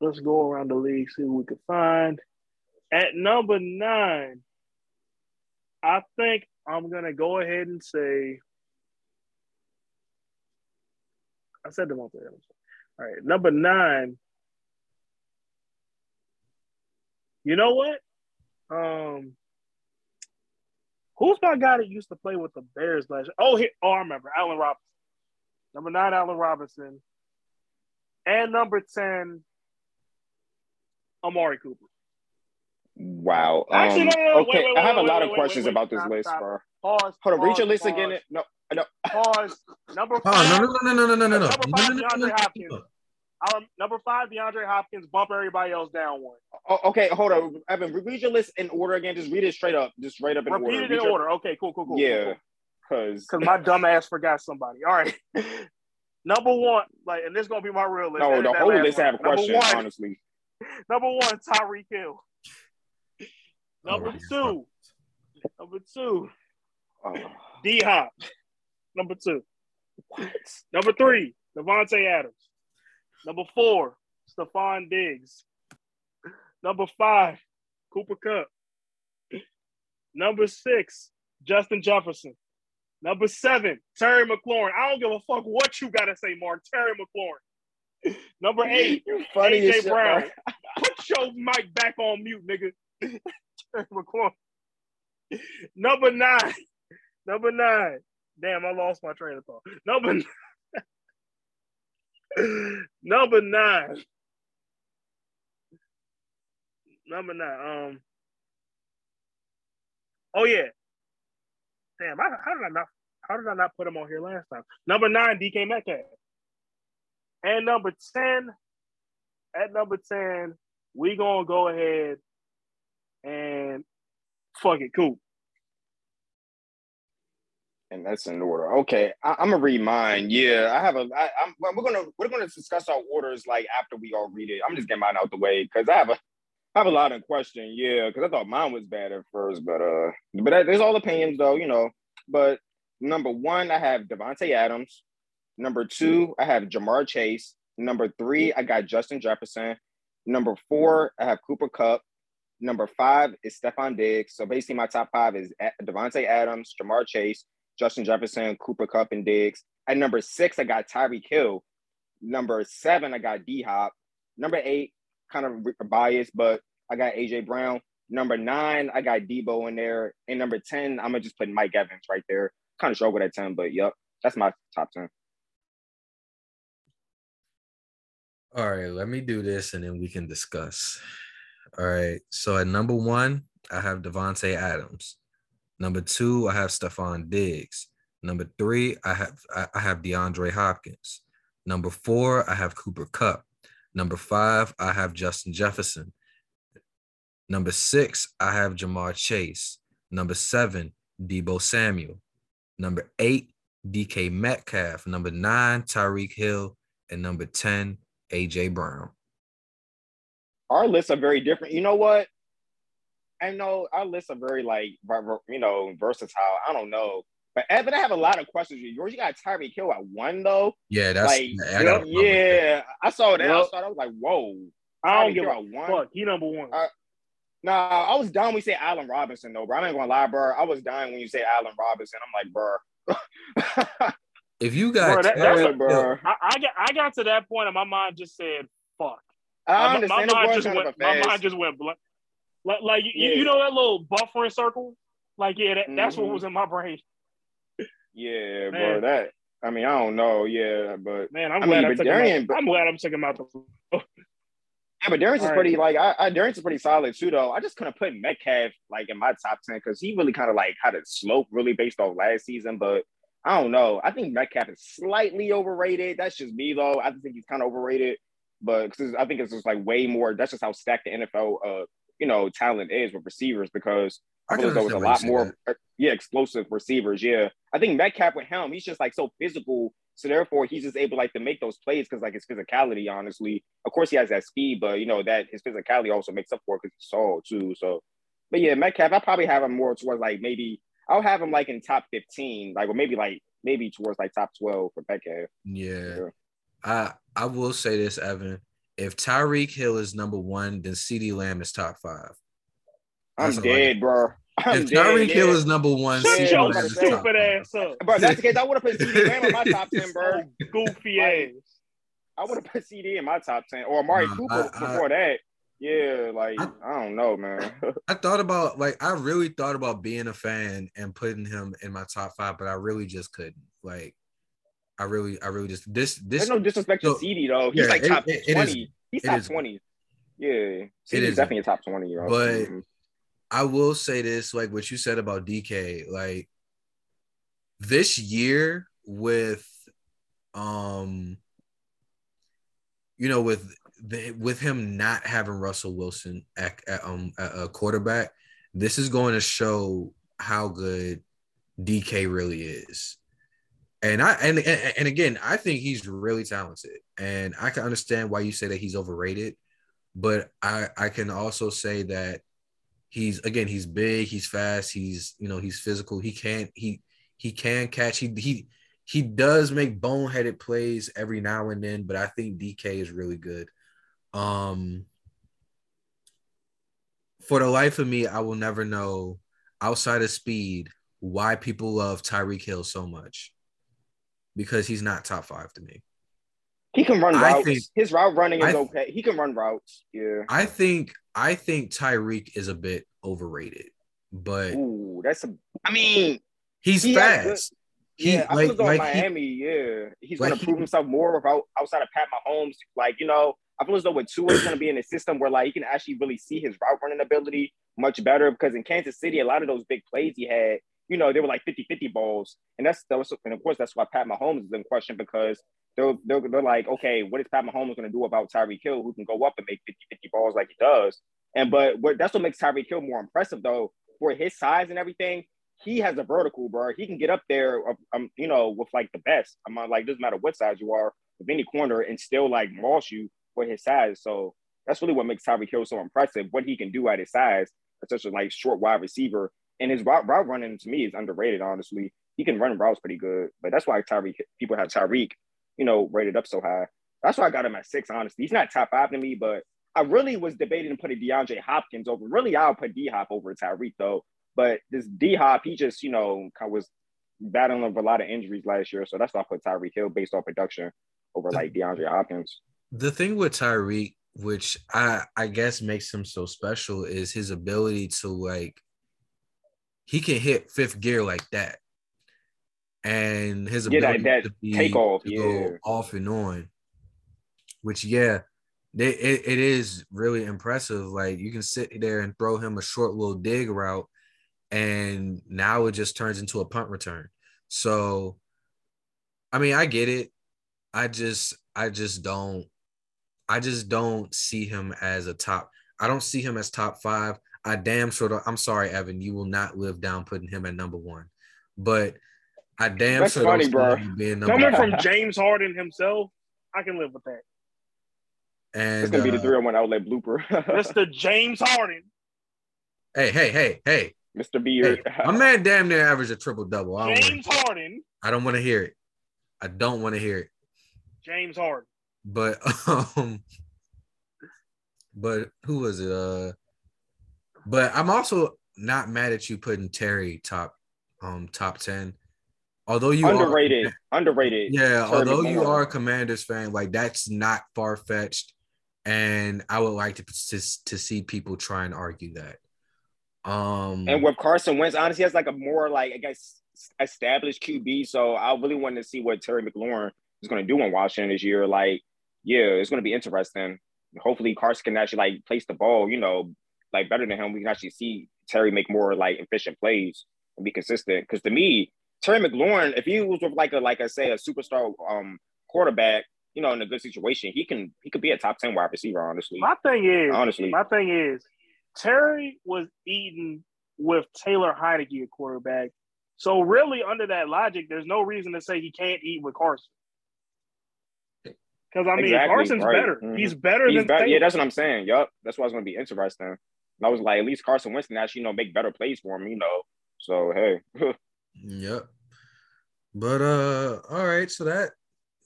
Speaker 3: let's go around the league, see who we can find. At number nine, I think I'm gonna go ahead and say. I said them all. All right, number nine. You know what? Um, Who's my guy that used to play with the Bears last year? Oh, he, oh, I remember. Allen Robinson. Number nine, Allen Robinson. And number 10, Amari Cooper.
Speaker 2: Wow. Actually, um, no, no, no. Okay, wait, wait, I have wait, a lot of questions about this stop, list, stop. bro. Pause. Hold on, read your list pause. again. No, no.
Speaker 3: Pause. Number five.
Speaker 1: Oh, no, no, no, no, no, no, no, no.
Speaker 3: Number five, DeAndre Hopkins. Um, number five, DeAndre Hopkins. Bump everybody else down one.
Speaker 2: Oh, okay, hold on, Evan. Read your list in order again. Just read it straight up. Just straight up in
Speaker 3: Repeat
Speaker 2: order.
Speaker 3: Repeat it in your... order. Okay, cool, cool, cool.
Speaker 2: Yeah.
Speaker 3: Cool,
Speaker 2: Cause
Speaker 3: Because my dumb ass forgot somebody. All right. Number one, like, and this is gonna be my real list.
Speaker 2: no,
Speaker 3: Edit
Speaker 2: the whole list
Speaker 3: one.
Speaker 2: have a
Speaker 3: Number
Speaker 2: question,
Speaker 3: one,
Speaker 2: honestly.
Speaker 3: number one, Tyreek Hill. Number
Speaker 1: Alright.
Speaker 3: two, number two,
Speaker 2: Oh,
Speaker 3: D Hop. Number two. Number three, Davante Adams. Number four, Stefon Diggs. Number five, Cooper Kupp. Number six, Justin Jefferson. Number seven, Terry McLaurin. I don't give a fuck what you gotta say, Mark. Terry McLaurin. Number eight,
Speaker 2: funny
Speaker 3: AJ
Speaker 2: shit,
Speaker 3: Brown.
Speaker 2: bro.
Speaker 3: Put your mic back on mute, nigga. Terry McLaurin. Number nine. Number nine. Damn, I lost my train of thought. Number Number nine. Number nine. Um. Oh yeah. Damn. I, how did I not? How did I not put him on here last time? Number nine, DK Metcalf. And number ten. At number ten, we gonna go ahead and fuck it, cool.
Speaker 2: And that's in order. Okay, I, I'm gonna read mine. Yeah, I have a. I, I'm. We're gonna we're gonna discuss our orders like after we all read it. I'm just getting mine out the way because I have a I have a lot in question. Yeah, because I thought mine was bad at first, but uh, but that, there's all opinions though, you know. But number one, I have Davante Adams. Number two, I have Ja'Marr Chase. Number three, I got Justin Jefferson. Number four, I have Cooper Kupp. Number five is Stefon Diggs. So basically, my top five is Davante Adams, Ja'Marr Chase, Justin Jefferson, Cooper Kupp, and Diggs. At number six, I got Tyreek Hill. Number seven, I got D Hop. Number eight, kind of biased, but I got AJ Brown. Number nine, I got Deebo in there. And number 10, I'm gonna just put Mike Evans right there. Kind of struggled at 10, but yep, that's my top 10.
Speaker 1: All right, let me do this and then we can discuss. All right. So at number one, I have Davante Adams. Number two, I have Stefon Diggs. Number three, I have I have DeAndre Hopkins. Number four, I have Cooper Kupp. Number five, I have Justin Jefferson. Number six, I have Ja'Marr Chase. Number seven, Deebo Samuel. Number eight, DK Metcalf. Number nine, Tyreek Hill. And number 10, AJ Brown.
Speaker 2: Our lists are very different. You know what? I know our lists are very like ver- ver- you know versatile. I don't know, but Evan, I have a lot of questions. You yours, you got Tyreek Hill at one though.
Speaker 1: Yeah, that's
Speaker 2: like,
Speaker 1: I got a that.
Speaker 2: yeah, I saw that. I saw that. I was like, whoa.
Speaker 3: I don't
Speaker 2: Tyreek
Speaker 3: give
Speaker 2: Hill
Speaker 3: a
Speaker 2: one.
Speaker 3: fuck. He number one.
Speaker 2: Uh, Nah, I was down when you say Allen Robinson though, bro. I'm not gonna lie, bro. I was dying when you say Allen Robinson. I'm like, bro.
Speaker 1: If you got
Speaker 3: Bro, that- that's
Speaker 1: Tyreek
Speaker 2: a- bro.
Speaker 3: I, I got I got to that point and my mind just said fuck.
Speaker 2: I
Speaker 3: My, my mind just went my mind just went blank. Like like you,
Speaker 2: Yeah.
Speaker 3: you know that little buffering circle? Like yeah, that, that's what
Speaker 2: Mhm.
Speaker 3: was in my brain.
Speaker 2: Yeah, bro. That I mean, I don't know. Yeah, but
Speaker 3: Man, I'm
Speaker 2: I
Speaker 3: glad
Speaker 2: mean,
Speaker 3: I
Speaker 2: but
Speaker 3: took him
Speaker 2: Darian-
Speaker 3: out. I'm glad I'm taking out the
Speaker 2: yeah, but Darius is
Speaker 3: right.
Speaker 2: pretty like I, I Darius is pretty solid too though. I just couldn't put Metcalf like in my top ten because he really kind of like had a slope really based off last season, but I don't know. I think Metcalf is slightly overrated. That's just me though. I think he's kind of overrated, but 'cause I think it's just like way more. That's just how stacked the NFL, uh, you know, talent is with receivers because I feel
Speaker 1: can
Speaker 2: as though it's a
Speaker 1: understand why you
Speaker 2: lot more,
Speaker 1: that.
Speaker 2: uh, yeah, explosive receivers. Yeah, I think Metcalf with him, he's just like so physical. So therefore, he's just able like to make those plays because like his physicality. Honestly, of course, he has that speed, but you know that his physicality also makes up for it because he's tall too. So, but yeah, Metcalf, I probably have him more towards like maybe I'll have him like in top fifteen, like or maybe like maybe towards like top twelve for Metcalf.
Speaker 1: Yeah.
Speaker 2: Yeah.
Speaker 1: I I will say this, Evan. If Tyreek Hill is number one, then CeeDee Lamb is top five.
Speaker 2: I'm
Speaker 1: That's all
Speaker 2: dead, bro. I'm
Speaker 1: if Tyreek Hill is number one,
Speaker 3: Shut
Speaker 2: CeeDee
Speaker 3: your
Speaker 1: Lamb is top
Speaker 3: stupid
Speaker 1: five.
Speaker 3: ass up.
Speaker 2: Bro, that's the case. I would have put CeeDee Lamb in my top ten, bro.
Speaker 3: Goofy
Speaker 2: Like,
Speaker 3: ass.
Speaker 2: I would have put CeeDee in my top ten or Amari
Speaker 1: Nah,
Speaker 2: Cooper
Speaker 1: I- I-
Speaker 2: before that. Yeah, like
Speaker 1: I-
Speaker 2: I, don't know, man.
Speaker 1: I thought about like I really thought about being a fan and putting him in my top five, but I really just couldn't. Like, I really, I really just this this
Speaker 2: There's no disrespect
Speaker 1: so-
Speaker 2: to CeeDee though. He's
Speaker 1: yeah,
Speaker 2: like top
Speaker 1: it- it
Speaker 2: twenty. He's top
Speaker 1: is.
Speaker 2: twenty. Yeah, CeeDee's
Speaker 1: is.
Speaker 2: definitely a top twenty, yo.
Speaker 1: But-
Speaker 2: Mhm.
Speaker 1: I will say this, like what you said about DK, like this year with um you know with the, with him not having Russell Wilson at, at um at a quarterback, this is going to show how good DK really is. And I and, and again, I think he's really talented, and I can understand why you say that he's overrated, but I I can also say that he's again he's big, he's fast, he's you know he's physical, he can't he he can catch he he he does make boneheaded plays every now and then, but I think DK is really good. Um, for the life of me, I will never know outside of speed why people love Tyreek Hill so much because he's not top five to me.
Speaker 2: He can run routes. Think, His route running is th- okay. He can run routes. Yeah.
Speaker 1: I think I think Tyreek is a bit overrated, but
Speaker 2: Ooh, that's a. I mean,
Speaker 1: he's he fast.
Speaker 2: He, yeah, I feel like, Miami. He, yeah, he's like gonna prove himself more without outside of Pat Mahomes. Like you know, I feel as though with Tua is gonna be in a system where like he can actually really see his route running ability much better because in Kansas City, a lot of those big plays he had, you know, they were like 50-50 balls. And that's that was and of course that's why Pat Mahomes is in question because they're, they're, they're like, okay, what is Pat Mahomes going to do about Tyreek Hill, who can go up and make 50 50 balls like he does? And but what, that's what makes Tyreek Hill more impressive, though, for his size and everything. He has a vertical, bro. He can get up there, um, you know, with like the best. I'm not like, doesn't matter what size you are, with any corner, and still like maul you for his size. So that's really what makes Tyreek Hill so impressive. What he can do at his size, such a like short wide receiver, and his route, route running to me is underrated. Honestly, he can run routes pretty good, but that's why Tyreek people have Tyreek you know, rated up so high. That's why I got him at six, honestly. He's not top five to me, but I really was debating putting DeAndre Hopkins over. Really, I'll put D Hop over Tyreek, though. But this D Hop, he just, you know, kind of was battling with a lot of injuries last year. So that's why I put Tyreek Hill based off production over like DeAndre Hopkins.
Speaker 1: The thing with Tyreek, which I I guess makes him so special, is his ability to like he can hit fifth gear like that and his ability yeah, that, that to be take off, to yeah. go off and on. Which yeah, it, it, it is really impressive. Like you can sit there and throw him a short little dig route, and now it just turns into a punt return. So, I mean, I get it. I just I just don't I just don't see him as a top. I don't see him as top five. I damn sure. I'm sorry, Evan. You will not live down putting him at number one. But I damn
Speaker 3: That's sure funny, bro. Coming from James Harden himself, I can live with that.
Speaker 1: And
Speaker 2: it's gonna uh, be the uh, three on one outlet blooper.
Speaker 3: Mr. James Harden.
Speaker 1: Hey, hey, hey, hey.
Speaker 2: Mr. Beard.
Speaker 1: Hey, my man damn near average a triple double.
Speaker 3: James wanna, Harden.
Speaker 1: I don't want to hear it. I don't want to hear it.
Speaker 3: James Harden.
Speaker 1: But um but who was it? Uh but I'm also not mad at you putting Terry top um top 10 although you
Speaker 2: underrated,
Speaker 1: are,
Speaker 2: underrated.
Speaker 1: Yeah, although you are a Commanders fan, like that's not far fetched, and I would like to, to to see people try and argue that. Um,
Speaker 2: and with Carson Wentz, honestly, has like a more like I guess established QB. So I really wanted to see what Terry McLaurin is going to do in Washington this year. Like, yeah, it's going to be interesting. Hopefully, Carson can actually like place the ball, you know, like better than him. We can actually see Terry make more like efficient plays and be consistent. Because to me, Terry McLaurin, if he was with like a like I say a superstar um quarterback, you know, in a good situation, he can he could be a top ten wide receiver. Honestly,
Speaker 3: my thing is honestly, my thing is Terry was eating with Taylor Heinicke at quarterback. So really, under that logic, there's no reason to say he can't eat with Carson. Because I mean, exactly, Carson's right. better. Mm-hmm. He's better He's than better.
Speaker 2: Yeah, that's what I'm saying. Yup, that's why it's going to be interesting. And I was like, at least Carson Winston actually, you know, make better plays for him. You know, so hey.
Speaker 1: yep. But uh, all right, so that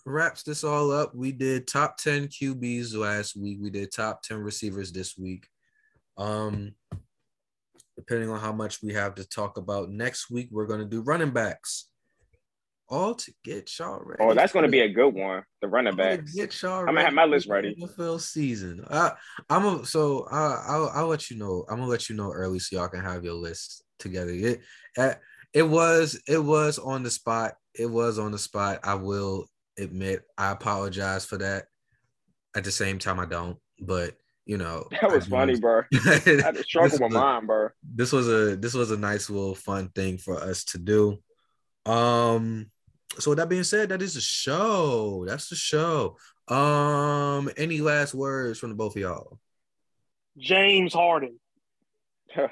Speaker 1: wraps this all up. We did top 10 QBs last week. We did top 10 receivers this week. Um, depending on how much we have to talk about next week, we're gonna do running backs. All to get y'all ready.
Speaker 2: Oh, that's gonna be a good one. The running backs.
Speaker 1: Get y'all.
Speaker 2: I'm gonna have my list ready.
Speaker 1: NFL season. Uh, I'm a, so uh, I'll I'll let you know. I'm gonna let you know early so y'all can have your list together. It, it was it was on the spot. It was on the spot. I will admit I apologize for that. At the same time, I don't. But you know,
Speaker 2: that was funny, bro. I had to struggle with mine, bro.
Speaker 1: This was a this was a nice little fun thing for us to do. Um. So with that being said, that is the show. That's the show. Um. Any last words from the both of y'all?
Speaker 3: James Harden.
Speaker 2: no,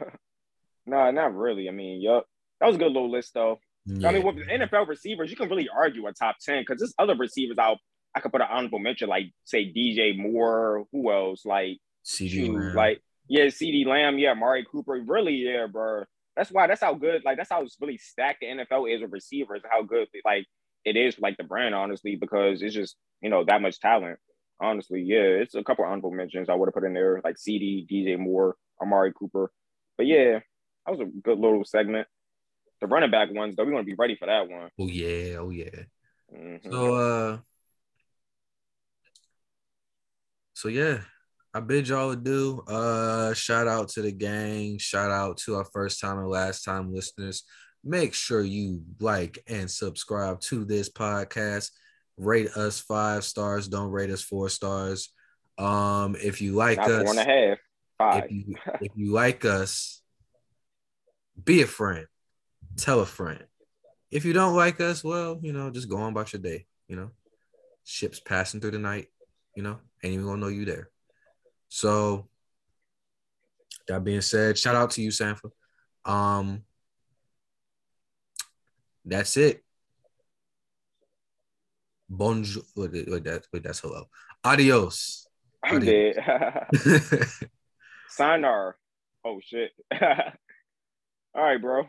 Speaker 2: nah, not really. I mean, yup. That was a good little list though. Yeah. I mean, with NFL receivers, you can really argue a top 10 because there's other receivers out. I could put an honorable mention, like say DJ Moore, who else? Like
Speaker 1: CeeDee
Speaker 2: like yeah, CeeDee Lamb, yeah, Mari Cooper. Really, yeah, bro. That's why that's how good, like that's how it's really stacked the NFL is with receivers, how good like it is like the brand, honestly, because it's just, you know, that much talent. Honestly, yeah, it's a couple honorable mentions I would have put in there, like CeeDee, DJ Moore, Amari Cooper. But yeah, that was a good little segment. The running back ones, though, we want to be ready for that one.
Speaker 1: Oh yeah, oh yeah. Mm-hmm. So uh so yeah, I bid y'all adieu. Uh shout out to the gang, shout out to our first time and last time listeners. Make sure you like and subscribe to this podcast. Rate us five stars, don't rate us four stars. Um, if you like Not us,
Speaker 2: four and a half, five.
Speaker 1: If you, if you like us, be a friend tell a friend. If you don't like us, well, you know, just go on about your day. You know, ships passing through the night. You know, ain't even gonna know you there. So that being said, shout out to you, Sanford. Um, that's it. Bonjour. Wait, wait, that, wait, that's hello. Adios.
Speaker 2: I'm Adios. dead. Signar. Oh shit. All right, bro.